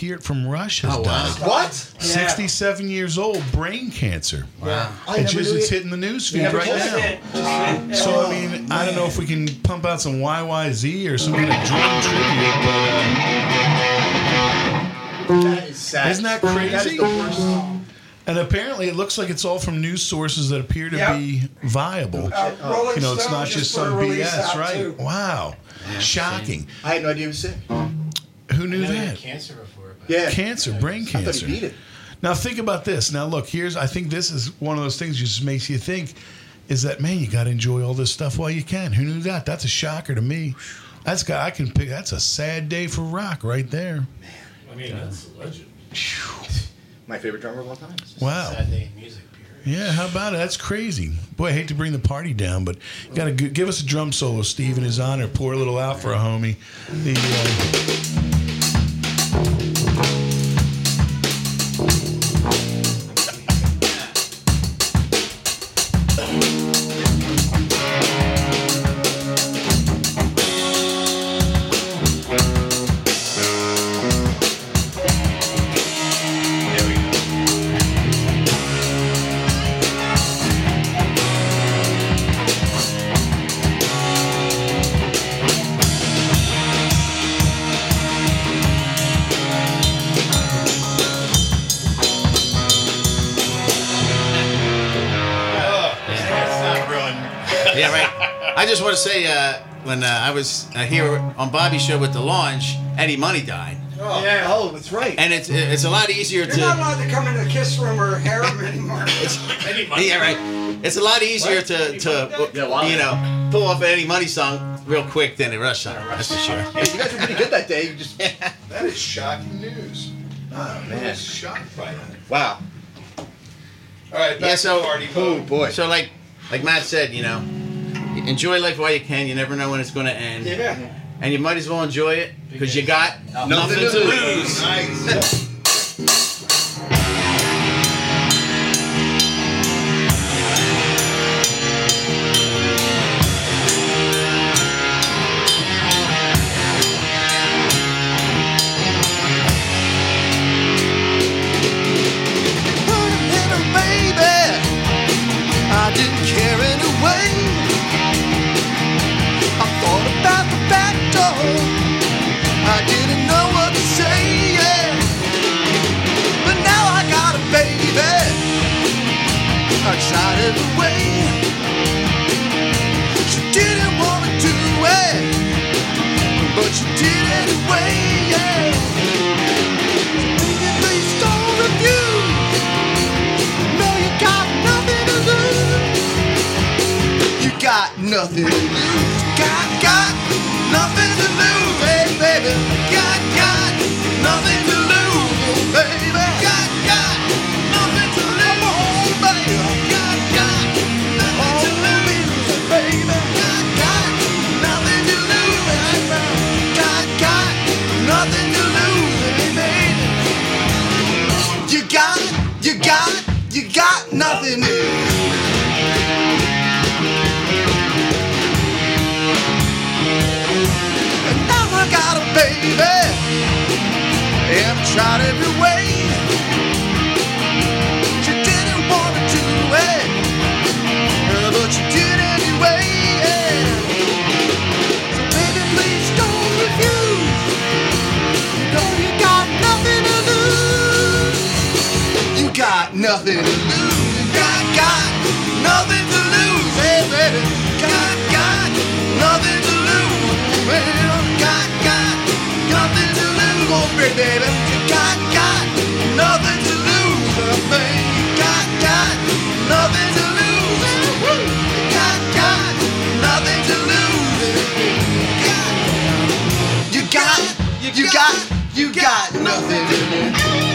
That Neil Peart from Rush has Oh, wow. died. What? 67 years old, brain cancer. Wow. I It never just knew it's it- hitting the news feed right now. It. So I mean, I don't know if we can pump out some YYZ or some kind of drum tribute, but uh, That is sad. Isn't that That is crazy? the worst. and apparently it looks like it's all from news sources that appear to Yep. be viable. Uh, Rolling You know, it's Stone not just put a some release BS, out, right? too. Wow, shocking. I had no idea he was sick. Who knew that? cancer before. But Yeah. Cancer, brain I cancer. he beat it. Now think about this. Now look, here's I think this is one of those things that just makes you think is that man, you got to enjoy all this stuff while you can. Who knew that? That's a shocker to me. That's got I can pick. That's a sad day for rock right there. Man, I mean, that's a legend. My favorite drummer of all time. Wow. Sad day in music. Period. Yeah, how about it? That's crazy. Boy, I hate to bring the party down, but you got to give us a drum solo, Steve, in his honor. Pour a little out for a homie. The, uh, was uh, here on Bobby's show with the launch, Eddie Money died. Oh, yeah. oh, that's right. And it's it's a lot easier You're to. not allowed to come into the kiss room or harem anymore. (laughs) Any money. Yeah, right. It's a lot easier to to you know pull off any money song real quick than a Rush song. That's for sure. Yeah, you guys were pretty good that day. You just (laughs) that is shocking news. Oh I man. was shocked by that. Wow. All right, Yeah, so Oh boy. so like like Matt said, you know, enjoy life while you can. You never know when it's going to end. Yeah. And you might as well enjoy it because you got nothing, Nothing to to lose. Nice. (laughs) nothing to lose. You got, got got, nothing to lose, hey, baby. Got, got nothing to tried every way. She didn't want to do it. But she did anyway. So baby, please don't refuse. You know you got nothing to lose. You got nothing to lose. You got, got nothing Oh, baby. You got, got nothing to lose. Oh, baby. You got, got nothing to lose. Uh, you got, got nothing to lose. Uh, you got, you got, you got nothing to lose.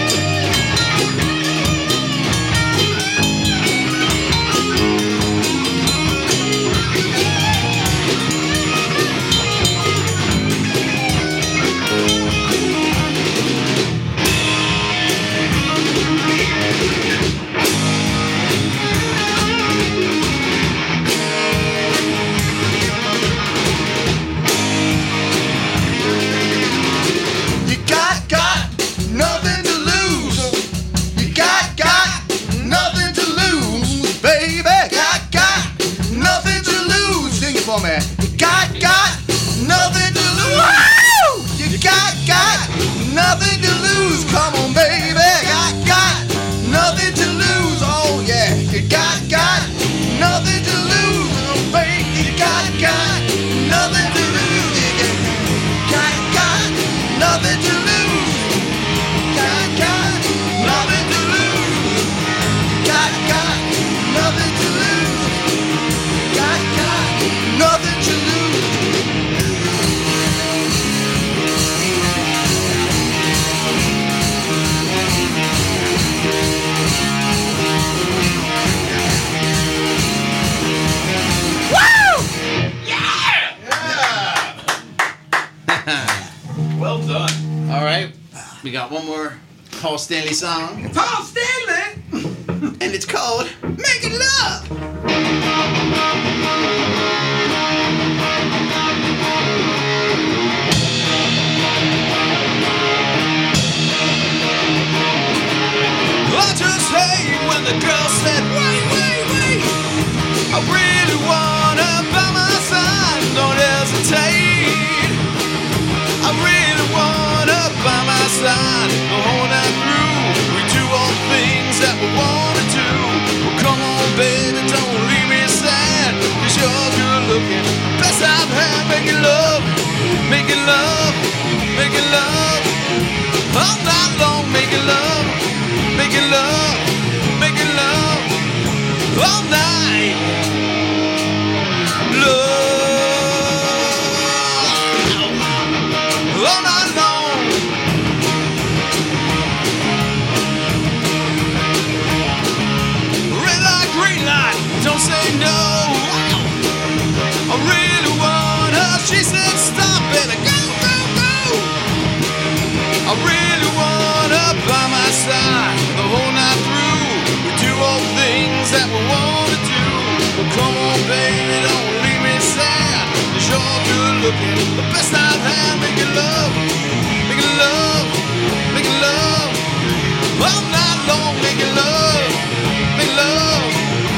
Got one more Paul Stanley song. Paul Stanley! And it's called Making Love. I just hate when the girl said, wait, wait, wait. I really wanna side the whole night through. We do all things that we wanna do. Well, come on, baby, don't leave me sad. Cause you're good looking. Best I've had, making love, making love, making love. All night long, making love, making love, making love. All night. That we want to do. Well, come on, baby, don't leave me sad. Cause you're good looking. The best I've had making love, making love, making love. All night long, making love, making love,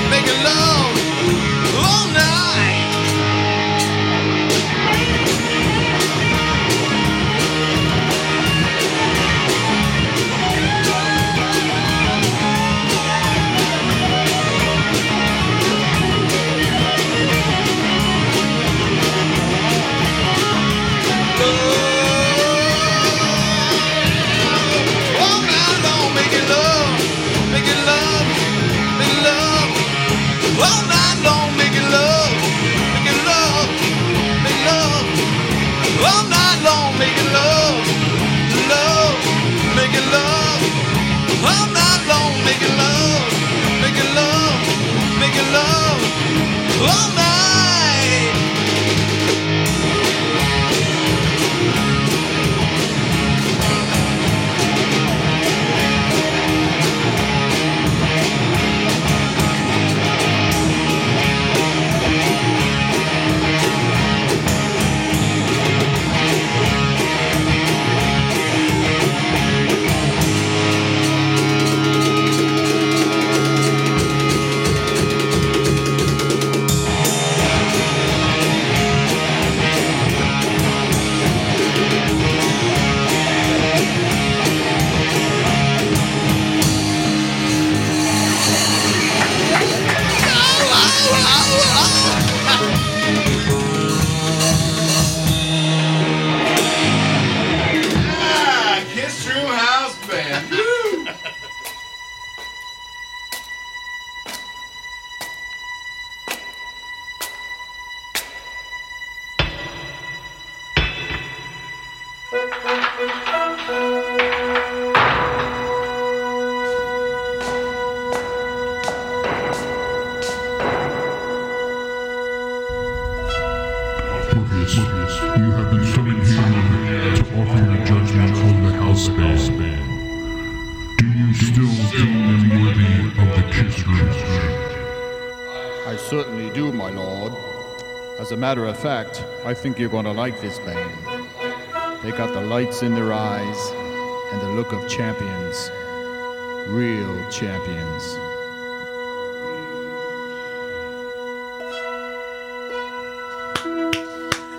making love. love all night. Fact, I think you're going to like this band. They got the lights in their eyes and the look of champions. Real champions.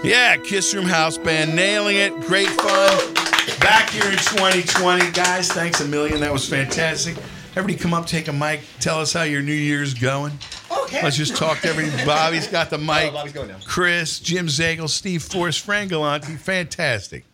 Yeah, Kiss Room House Band, nailing it. Great fun. Back here in 2020. Guys, thanks a million. That was fantastic. Everybody come up, take a mic, tell us how your New Year's going. Okay. Let's just talk to everybody. Bobby's got the mic. Oh, Bobby's going now. Chris, Jim Zagel, Steve Forrest, Fran Galante. Fantastic.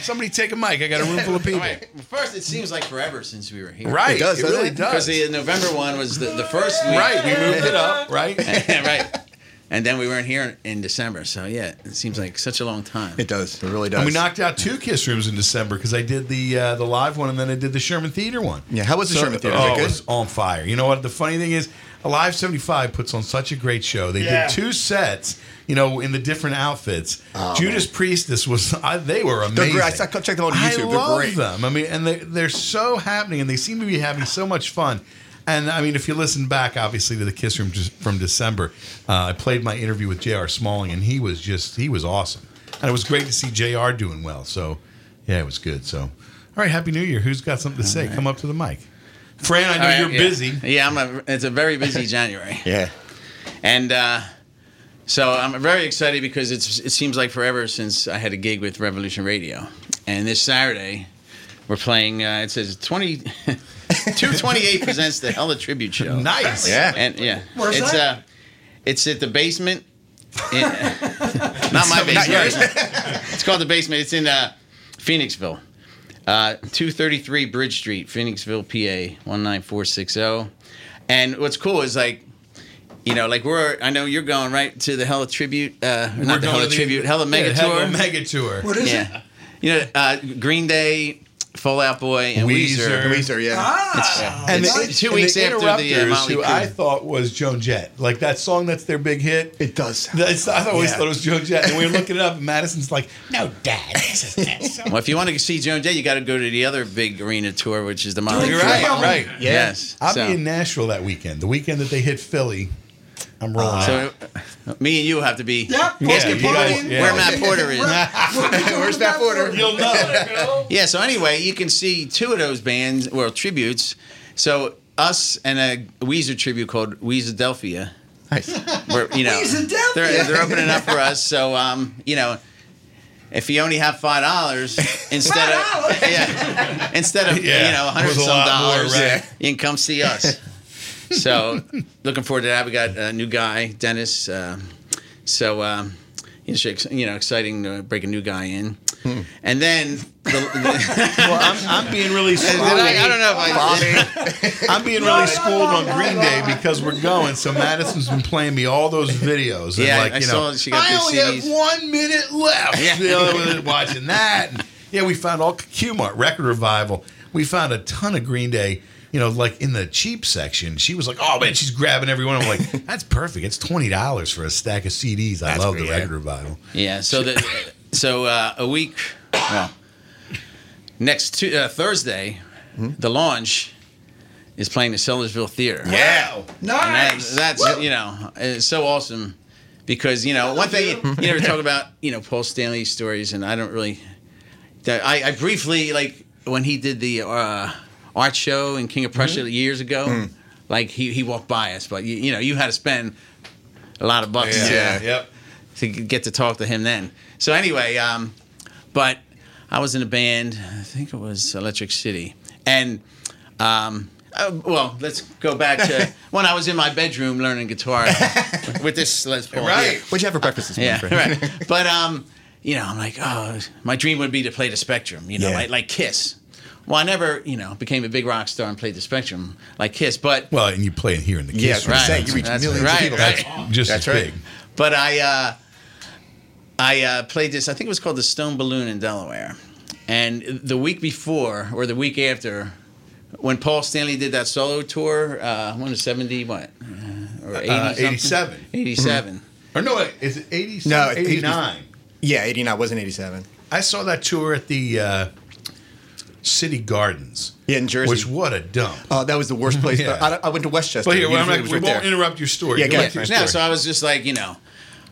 Somebody take a mic. I got a room full of people. Right. First, it seems like forever since we were here. Right, It does, it really it? does. Because the November one was the, the first week. Right, we moved it up, (laughs) right? (laughs) right. (laughs) And then we weren't here in December. So, yeah, it seems like such a long time. It does. It really does. And we knocked out two Kiss Rooms in December because I did the uh, the live one and then I did the Sherman Theater one. Yeah, how was the Sherman Theater? Was Oh, it it was on fire. You know what? The funny thing is, Alive 75 puts on such a great show. They Yeah. did two sets, you know, in the different outfits. Oh, Judas Priestess was, (laughs) I, they were They're amazing. great. I saw- checked them out on I YouTube. They're love great. them. I mean, and they, they're so happening and they seem to be having so much fun. And I mean, if you listen back, obviously, to the Kiss Room from December, uh, I played my interview with J.R. Smalling, and he was just, he was awesome. And it was great to see J.R. doing well. So, yeah, it was good. So, all right, Happy New Year. Who's got something to say? Come up to the mic. Fran, I know All right, you're yeah. busy. Yeah, I'm a, it's a very busy (laughs) January. yeah. And uh, so I'm very excited because it's, it seems like forever since I had a gig with Revolution Radio. And this Saturday, we're playing, uh, it says 20. (laughs) 228 presents the Hella Tribute Show. Nice. Yeah. And yeah. Where's it's that? uh it's at the basement. In, (laughs) not my Not basement. yours. it's called the basement. It's in uh, Phoenixville. Uh, 233 Bridge Street, Phoenixville, PA 19460. oh. And what's cool is like you know, like we're I know you're going right to the Hella Tribute uh not the going Hella Tribute, Hella yeah, Mega Hella Tour. Mega Tour. What is yeah. it? You know, uh, Green Day, Fall Out Boy, and Weezer. Weezer. Weezer, yeah. Ah, And It's the, two and weeks the after the, uh, Motley who Crue. I thought was Joan Jett. Like that song that's their big hit. It does. That's, I always Yeah. thought it was Joan Jett. And we were looking it up, and Madison's like, no, Dad, this is that (laughs) song. Well, if you want to see Joan Jett, you got to go to the other big arena tour, which is the Motley You're Crue. right, right. Yes. I'll so, be in Nashville that weekend. The weekend that they hit Philly, I'm rolling out. so me and you have to be Yep. Yeah, asking you guys- yeah. where Matt Porter is. Where's Matt Porter? You'll know. yeah. So anyway, you can see two of those bands, well, tributes. So us and a Weezer tribute called Weezer Delphia. Nice. We're, you know, they're, they're opening up for us. So, um, you know, if you only have five dollars instead of $5? yeah, instead of Yeah, you know a hundred some lot more, dollars, right. you can come see us. So, looking forward to that. We got a new guy, Dennis. Uh, so, um, you know, exciting to break a new guy in. And then, the, the, (laughs) Well, I'm, I'm being really schooled. I, I don't know if I (laughs) I'm being really schooled on Green Day because we're going. So Madison's been playing me all those videos. And Yeah, like, I you know, saw she got I only CDs. have one minute left. Yeah. You know, watching that. And, yeah, we found all Q-Mart Record Revival. We found a ton of Green Day you know, like in the cheap section, she was like, "Oh man, she's grabbing everyone." I'm like, (laughs) "That's perfect. It's twenty dollars for a stack of CDs." I That's love great, the yeah. record revival. Yeah. So the (laughs) so uh, a week, well, next tu- uh, Thursday, the launch is playing the Sellersville Theater. Yeah. Nice. That, that's you know it's so awesome because you know one thing you, you never talk (laughs) about you know Paul Stanley stories and I don't really. that- I, I briefly like when he did the uh, art show in King of Prussia years ago. Like he, he walked by us, but you, you know you had to spend a lot of bucks Yeah. to, Yep. to get to talk to him then. So anyway, um, but I was in a band. I think it was Electric City, and um, uh, well, let's go back to (laughs) when I was in my bedroom learning guitar (laughs) with this Les Paul. Right. What'd you have for breakfast this morning? Yeah, right. But um, you know, I'm like, oh, my dream would be to play the Spectrum. You know, Yeah. like like Kiss. Well, I never, you know, became a big rock star and played the Spectrum like Kiss, but Well, and you play it here in the Kiss. Yeah, Kiss right. Room. You reach That's millions of right, people. That's just That's as right. big. But I uh, I uh, played this. I think it was called the Stone Balloon in Delaware, and the week before or the week after, when Paul Stanley did that solo tour, uh, when was seventy what uh, or 80 Uh, something? 87. 87. Or no, wait, is it 80? No, 89. Yeah, 89 wasn't 87. I saw that tour at the uh, City Gardens. Yeah, in Jersey. Which what a dump. Oh, that was the worst place. (laughs) Yeah. I, I went to Westchester. But here, well, I'm Usually not- we right won't there. interrupt your story. Yeah, Go go ahead. to No, so I was just like, you know,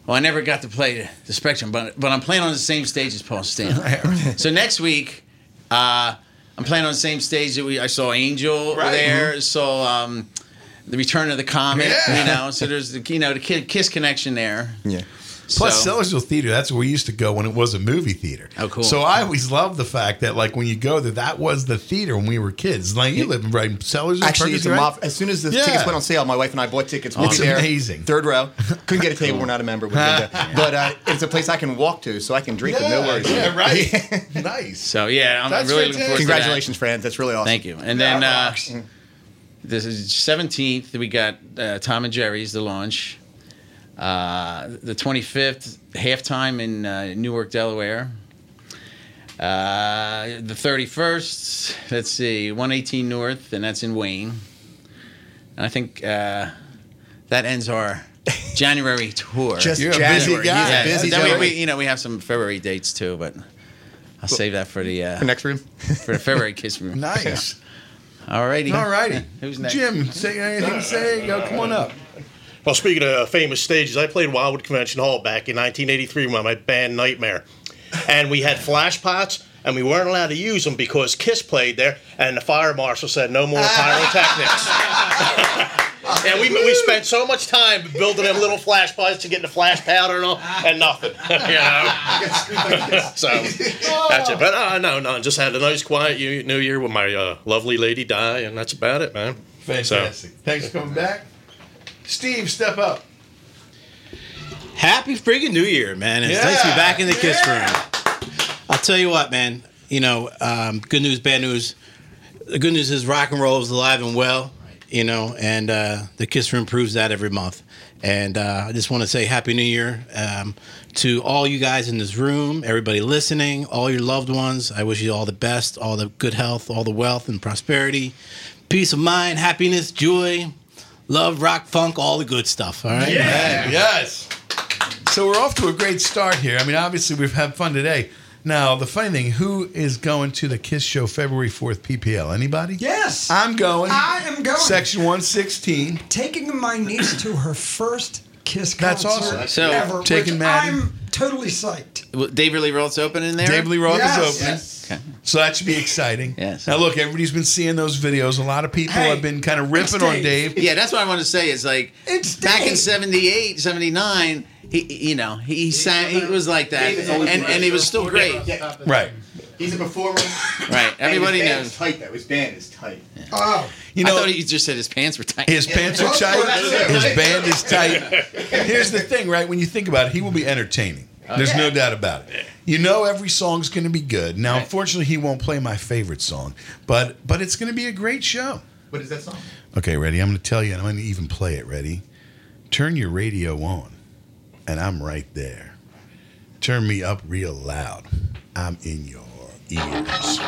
well, I never got to play the Spectrum, but but I'm playing on the same stage as Paul Stanley. (laughs) so next week, uh, I'm playing on the same stage that we I saw Angel Right. there, saw um, the Return of the Comet, Yeah. you know. So there's the you know the Kiss connection there. Yeah. Plus, So- Sellersville Theater, that's where we used to go when it was a movie theater. Oh, cool. So I always loved the fact that, like, when you go there, that was the theater when we were kids. Like, you live right in Sellersville. Actually, it's a Perkins, mob. As soon as the Yeah. tickets went on sale, my wife and I bought tickets. We'll It's be there. amazing. Third row. Couldn't get a table. (laughs) We're not a member. We couldn't (laughs) but uh, it's a place I can walk to, so I can drink with no worries. yeah, right. (laughs) nice. So yeah, I'm That's really looking forward to that. Congratulations, friends. That's really awesome. Thank you. And then uh, this is 17th. We got uh, Tom and Jerry's the launch. Uh, the 25th halftime in uh, Newark, Delaware. Uh, the 31st, let's see, 118 North, and that's in Wayne. And I think uh, that ends our (laughs) January tour. Just You're a busy guy. Yeah. Busy then we, we, you know, we have some February dates too, but I'll save that for the uh, For next room. for the February kiss room. (laughs) Nice. All righty. All righty. (laughs) Who's next? Jim, say anything to say? Yo, come on up. Well, speaking of famous stages, I played Wildwood Convention Hall back in 1983 with my band Nightmare. And we had flash pots, and we weren't allowed to use them because Kiss played there, and the fire marshal said no more pyrotechnics. (laughs) and we, we spent so much time building them little flash pots to get the flash powder and all, and nothing. (laughs) you know? (laughs) so that's it. But uh, no, no, just had a nice, quiet New Year with my uh, lovely lady Di, and that's about it, man. Fantastic. Thanks for coming back. Steve, step up. Happy freaking New Year, man. It's nice to be back in the Kiss Room. I'll tell you what, man. You know, um, good news, bad news. The good news is rock and roll is alive and well, you know, and uh, the Kiss Room proves that every month. And uh, I just want to say Happy New Year um, to all you guys in this room, everybody listening, all your loved ones. I wish you all the best, all the good health, all the wealth and prosperity, peace of mind, happiness, joy, love, rock, funk, all the good stuff. All right? Yeah. Yes. So we're off to a great start here. I mean, obviously we've had fun today. Now, the funny thing, who is going to the Kiss Show February 4th PPL? Anybody? Yes. I'm going. I am going. Section 116. Taking my niece to her first Kiss That's concert awesome. So, ever. taking which Madden. I'm totally psyched. Well, David Lee Roth's opening there. Dave Lee Roth Yes. is opening. Yes. Okay. So that should be exciting. Yes. Now, look, everybody's been seeing those videos. A lot of people Hey, have been kind of it's ripping on Dave. Dave. Yeah, that's what I want to say. Is like It's back in 78, 79, he, you know, he sang, he was like that, and, and he was still great. Right. He's a performer. Right. Everybody and his band knows. is tight, though. His band is tight. Oh, You I know, thought he just said his pants were tight. His pants are (laughs) tight. His band is tight. (laughs) Here's the thing, right? When you think about it, he will be entertaining. Oh, There's no doubt about it. You know every song's going to be good. Now, unfortunately, he won't play my favorite song, but but it's going to be a great show. What is that song? Okay, ready? I'm going to tell you, and I'm going to even play it. Ready? Turn your radio on, and I'm right there. Turn me up real loud. I'm in your ears.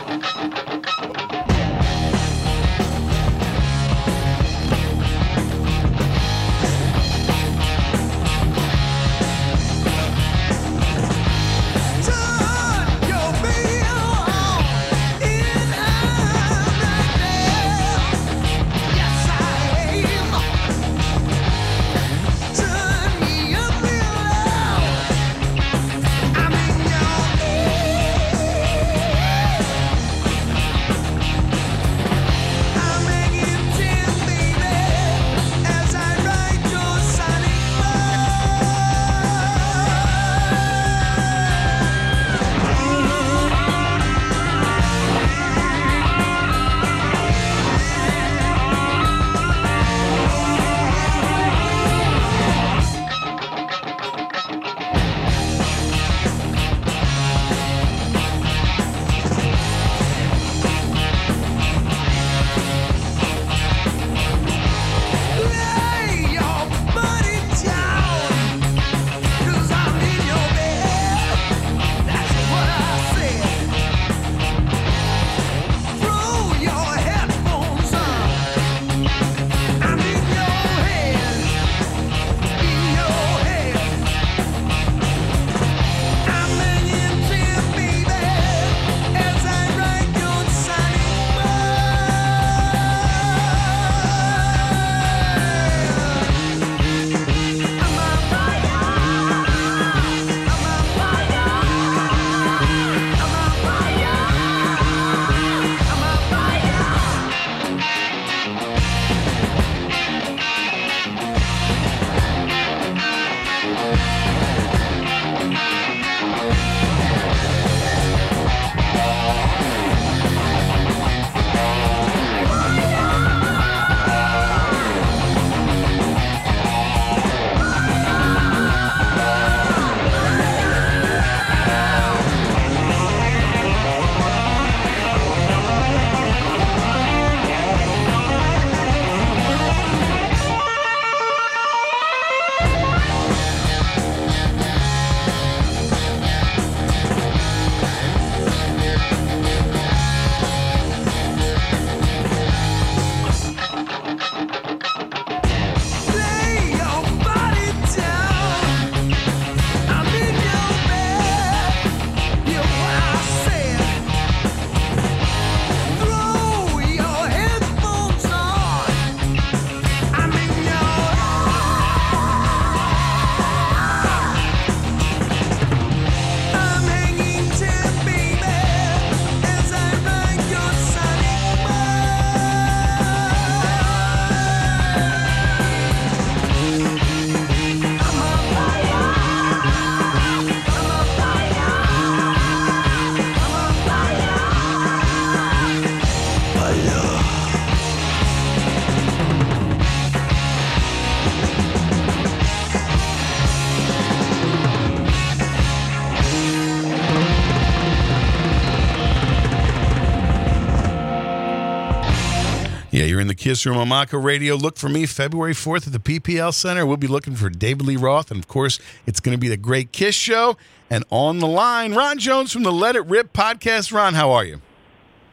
Kiss Room on Montco Radio. Look for me February 4th at the PPL Center. We'll be looking for David Lee Roth. And of course, it's going to be the Great Kiss Show. And on the line, Ron Jones from the Let It Rip podcast. Ron, how are you?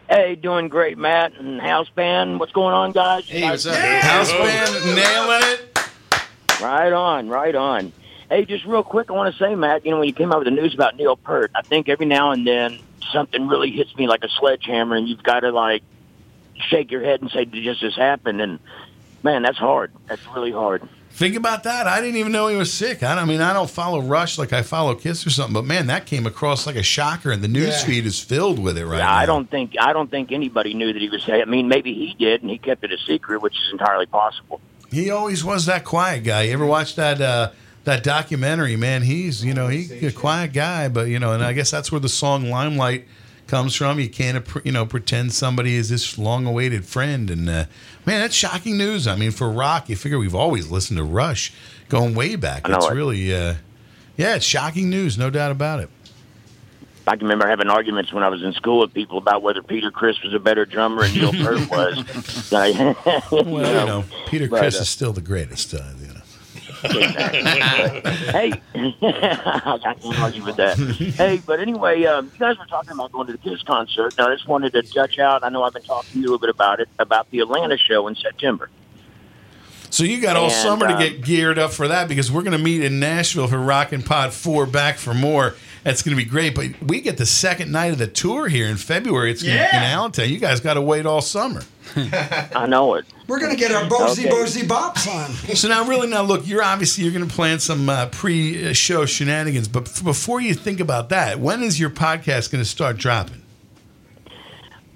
Hey, doing great, Matt and House Band. What's going on, guys? Hey, what's up? House Band nailing it. Right on, right on. Hey, just real quick, I want to say, Matt, you know, when you came out with the news about Neil Peart, I think every now and then something really hits me like a sledgehammer, and you've got to like shake your head and say, "Did just this happen?" And man, that's hard. That's really hard. Think about that. I didn't even know he was sick. I, don't- I mean, I don't follow Rush like I follow Kiss or something, but man, that came across like a shocker, and the news Yeah. feed is filled with it right Yeah, now. I don't think I don't think anybody knew that he was. Sick. I mean, maybe he did, and he kept it a secret, which is entirely possible. He always was that quiet guy. You ever watch that uh, that documentary? Man, he's you know he's a quiet guy, but you know, and I guess that's where the song "Limelight" comes from. You can't you know pretend somebody is this long-awaited friend, and uh, man, that's shocking news. I mean, for rock, you figure we've always listened to Rush, going way back. It's it. really, uh, yeah, it's shocking news, no doubt about it. I can remember having arguments when I was in school with people about whether Peter Criss was a better drummer and Neil Peart was. (laughs) (laughs) (laughs) Well, you know, Peter but, Criss uh, is still the greatest. Uh. Hey, (laughs) I can't argue with that. Hey, but anyway, um, you guys were talking about going to the Kiss concert. Now, I just wanted to touch out. I know I've been talking to you a little bit about it, about the Atlanta show in September. So you got all And, summer to um, get geared up for that because we're going to meet in Nashville for Rockin' Pod 4 Back for More. That's going to be great. But we get the second night of the tour here in February. It's gonna, in Allentown. You guys got to wait all summer. (laughs) I know it. We're gonna get our Bozy Okay. Bozy Bops on. (laughs) So now, really, now look, you're obviously you're going to plan some uh, pre-show shenanigans. But f- before you think about that, when is your podcast going to start dropping?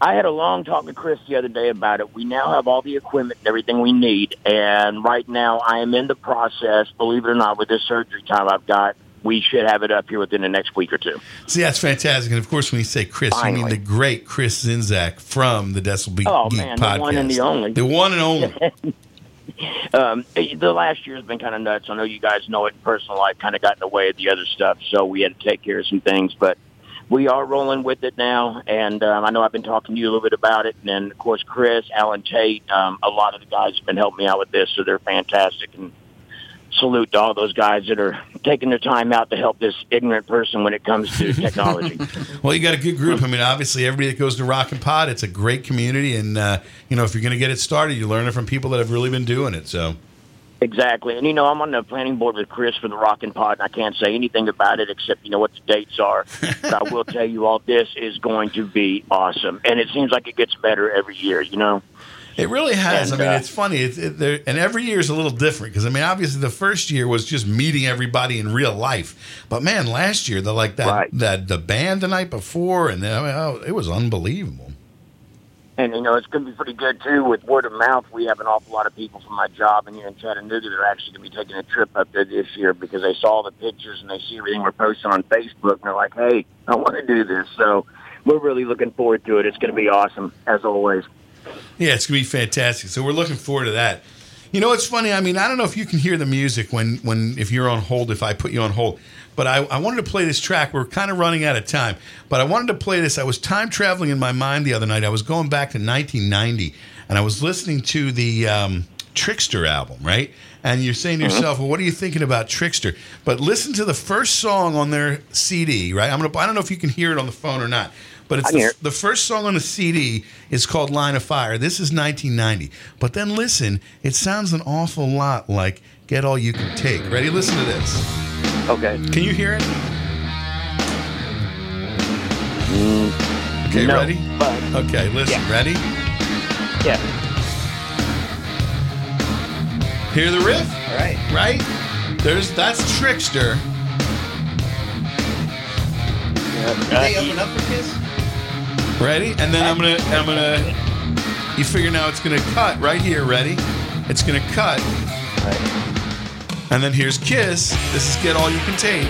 I had a long talk with Chris the other day about it. We now have all the equipment and everything we need, and right now I am in the process. Believe it or not, with this surgery time I've got, we should have it up here within the next week or two. See, that's fantastic. And of course, when you say Chris, you mean the great Chris Czynszak from the Decibel Geek Oh, man, the podcast. one and the only. The one and only. (laughs) um, the last year's been kind of nuts. I know you guys know it. Personal life kind of got in the way of the other stuff, so we had to take care of some things. But we are rolling with it now, and um, I know I've been talking to you a little bit about it. And then, of course, Chris, Alan Tate, um, a lot of the guys have been helping me out with this, so they're fantastic. And salute to all those guys that are taking their time out to help this ignorant person when it comes to (laughs) technology. Well, you got a good group. I mean, obviously, everybody that goes to Rock and Pod, it's a great community, and uh, you know, if you're going to get it started, you learn it from people that have really been doing it. So, Exactly. And, you know, I'm on the planning board with Chris for the Rockin' Pod, and I can't say anything about it except, you know, what the dates are. but I will (laughs) tell you all this is going to be awesome. And it seems like it gets better every year, you know? It really has. And, I mean, uh, it's funny. It's it, there, and every year is a little different because I mean, obviously, the first year was just meeting everybody in real life, but man, last year the like that that the band the night before, and then, I mean, oh, it was unbelievable. And, you know, it's going to be pretty good, too. With word of mouth, we have an awful lot of people from my job in here in Chattanooga that are actually going to be taking a trip up there this year because they saw the pictures and they see everything we're posting on Facebook, and they're like, hey, I want to do this. So we're really looking forward to it. It's going to be awesome, as always. Yeah, it's gonna be fantastic. So we're looking forward to that. You know, it's funny. I mean, I don't know if you can hear the music when when if you're on hold. If I put you on hold, but I, I wanted to play this track. We're kind of running out of time, but I wanted to play this. I was time traveling in my mind the other night. I was going back to 1990, and I was listening to the um, Trixter album, right? And you're saying to Mm-hmm. yourself, "Well, what are you thinking about Trixter?" But listen to the first song on their CD, right? I'm gonna. I don't know if you can hear it on the phone or not. But it's the, the first song on the CD is called Line of Fire. This is 1990. But then listen, it sounds an awful lot like Get All You Can Take. Ready? Listen to this. Okay. Can you hear it? Okay, Mm, no, ready? Okay, listen. Ready? Yeah. Hear the riff? Right. Right? There's that's Trixter. Yeah. They open up for Kiss? Ready? And then I'm gonna I'm gonna you figure now it's gonna cut right here, ready? It's gonna cut. And then here's Kiss. This is Get All You Can Take.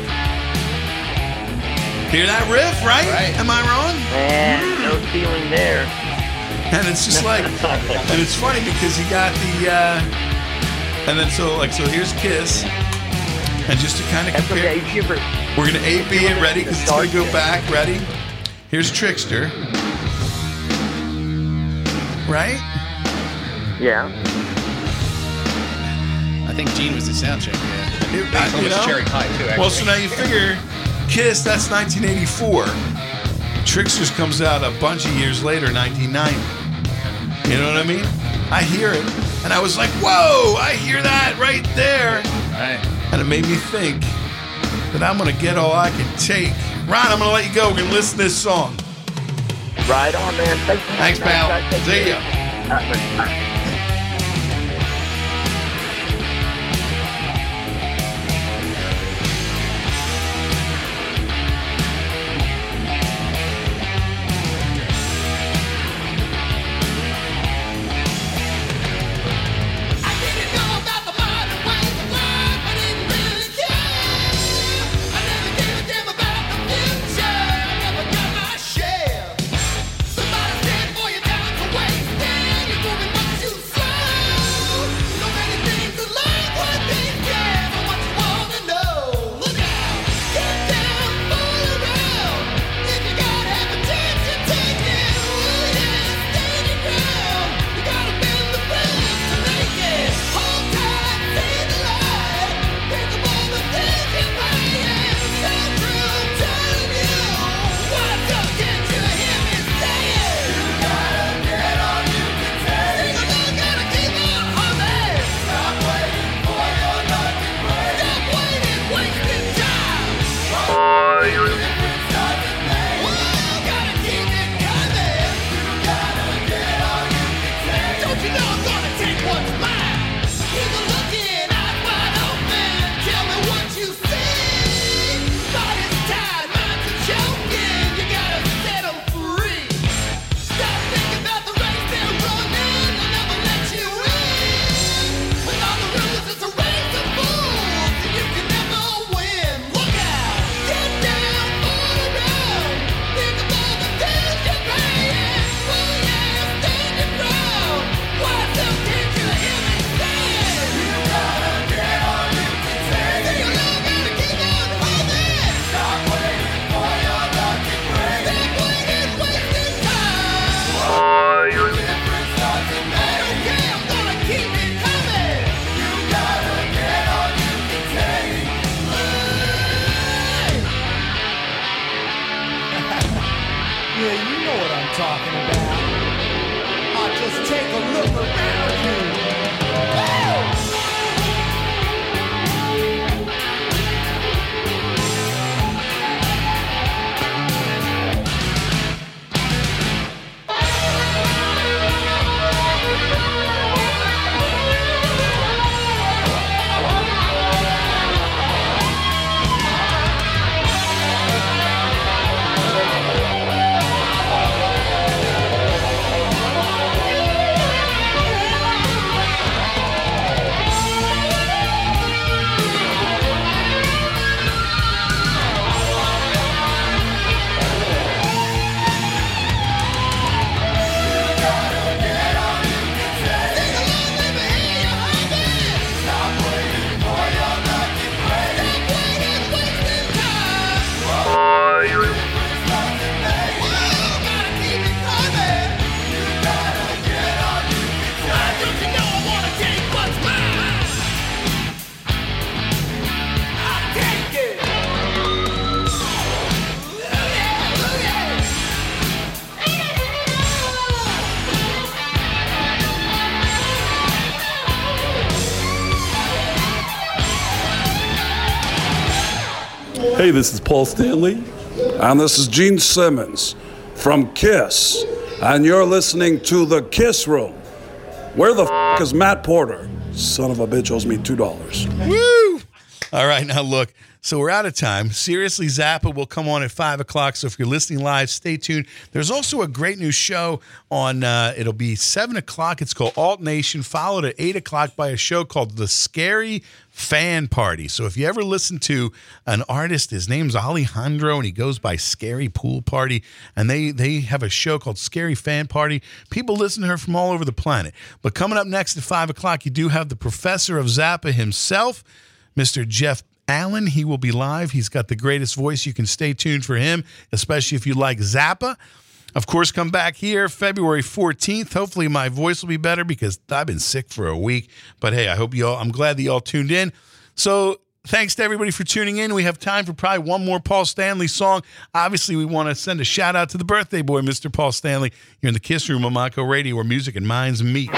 Hear that riff, right? Am I wrong? Man, no feeling there. And it's just like (laughs) and it's funny because you got the uh and then so like so here's Kiss. And just to kind of compare okay. If you ever, We're gonna A B it ready because it's gonna go back. Ready? Here's Trixter. Right? Yeah. I think Gene was the sound check. Yeah. You know? Well, so now you figure Kiss, that's 1984. Trixters comes out a bunch of years later, 1990. You know what I mean? I hear it, and I was like, whoa, I hear that right there. Right. And it made me think that I'm going to get all I can take. Ron, I'm going to let you go. We're going to listen to this song. Right on, man. Thanks, Thanks, pal. See ya. This is Paul Stanley, and this is Gene Simmons from Kiss, and you're listening to The Kiss Room. Where the f is Matt Porter? Son of a bitch owes me $2. Woo! All right, now look. So we're out of time. Seriously, Zappa will come on at five o'clock. So if you're listening live, stay tuned. There's also a great new show on. Uh, it'll be seven o'clock. It's called Alt Nation, followed at eight o'clock by a show called The Scary Fan Party. So if you ever listen to an artist, his name's Alejandro, and he goes by Scary Pool Party, and they they have a show called Scary Fan Party. People listen to her from all over the planet. But coming up next at five o'clock, you do have the professor of Zappa himself. Mr. Jeff Allen. He will be live. He's got the greatest voice. You can stay tuned for him, especially if you like Zappa. Of course, come back here February 14th. Hopefully, my voice will be better because I've been sick for a week. But hey, I hope you all, I'm glad that y'all tuned in. So, thanks to everybody for tuning in. We have time for probably one more Paul Stanley song. Obviously, we want to send a shout out to the birthday boy, Mr. Paul Stanley. You're in the Kiss Room on Montco Radio where music and minds meet.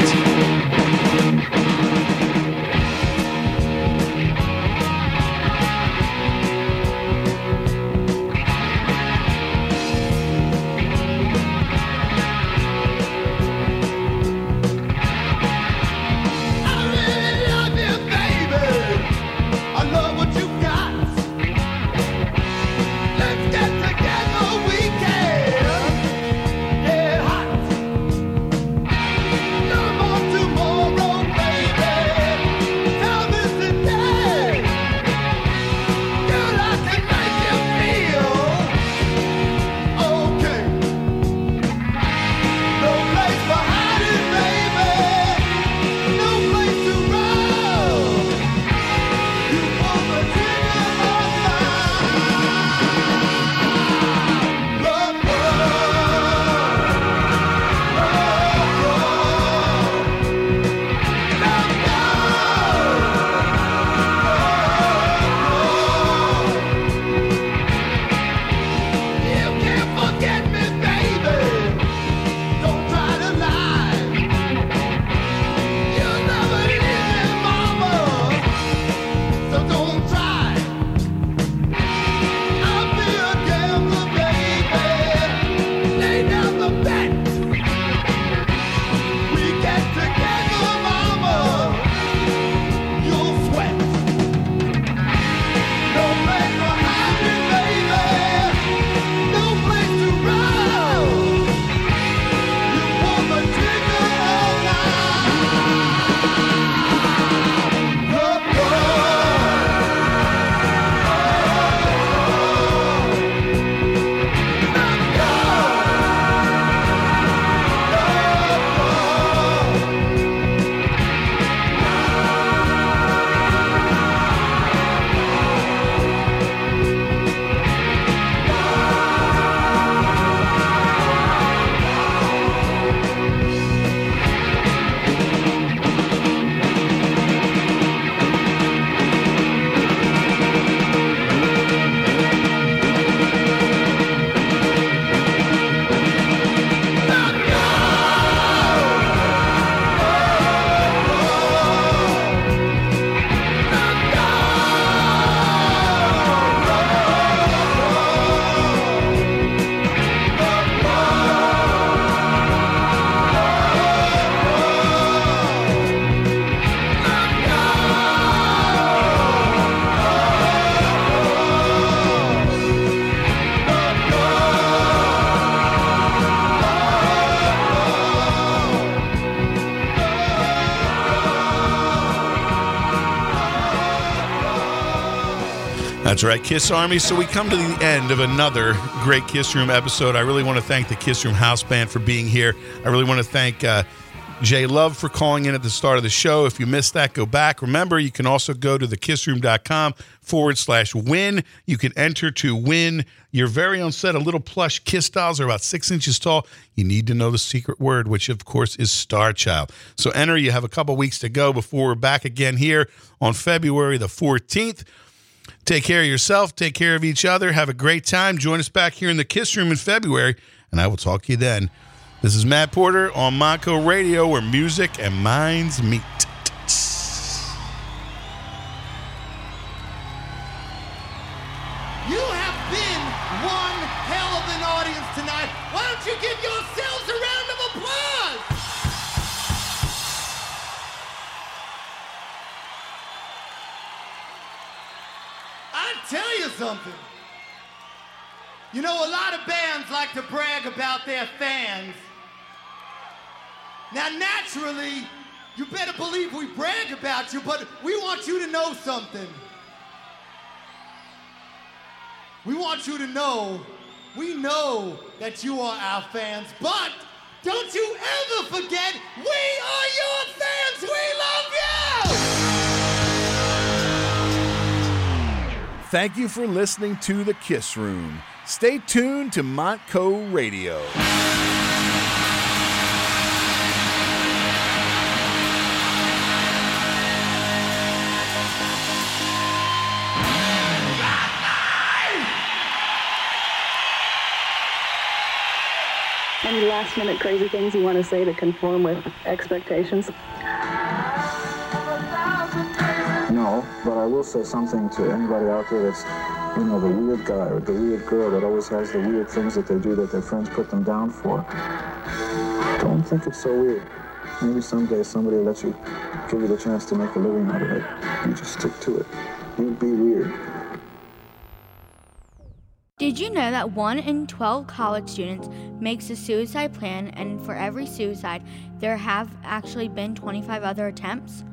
That's right, Kiss Army. So we come to the end of another great Kiss Room episode. I really want to thank the Kiss Room House Band for being here. I really want to thank uh, Jay Love for calling in at the start of the show. If you missed that, go back. Remember, you can also go to thekissroom.com forward slash win. You can enter to win your very own set of little plush Kiss dolls. They're about six inches tall. You need to know the secret word, which of course is Star Child. So enter. You have a couple weeks to go before we're back again here on February the 14th. Take care of yourself. Take care of each other. Have a great time. Join us back here in the Kiss Room in February, and I will talk to you then. This is Matt Porter on Montco Radio, where music and minds meet. Something. You know, a lot of bands like to brag about their fans. Now, naturally, you better believe we brag about you, but we want you to know something. We want you to know, we know that you are our fans, but don't you ever forget, we are your fans. We love you. Thank you for listening to The Kiss Room. Stay tuned to Montco Radio. Any last minute crazy things you want to say to conform with expectations? But I will say something to anybody out there that's, you know, the weird guy or the weird girl that always has the weird things that they do that their friends put them down for. Don't think it's so weird. Maybe someday somebody will let you give you the chance to make a living out of it. You just stick to it. You'd be weird. Did you know that 1 in 12 college students makes a suicide plan, and for every suicide, there have actually been 25 other attempts?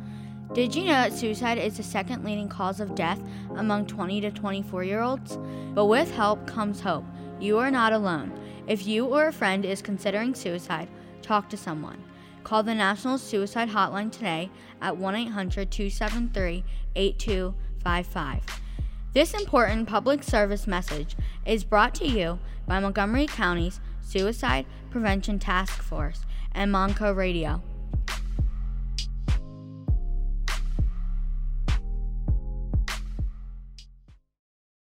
Did you know that suicide is the second leading cause of death among 20 to 24 year olds? But with help comes hope. You are not alone. If you or a friend is considering suicide, talk to someone. Call the National Suicide Hotline today at 1 800 273 8255. This important public service message is brought to you by Montgomery County's Suicide Prevention Task Force and Montco Radio.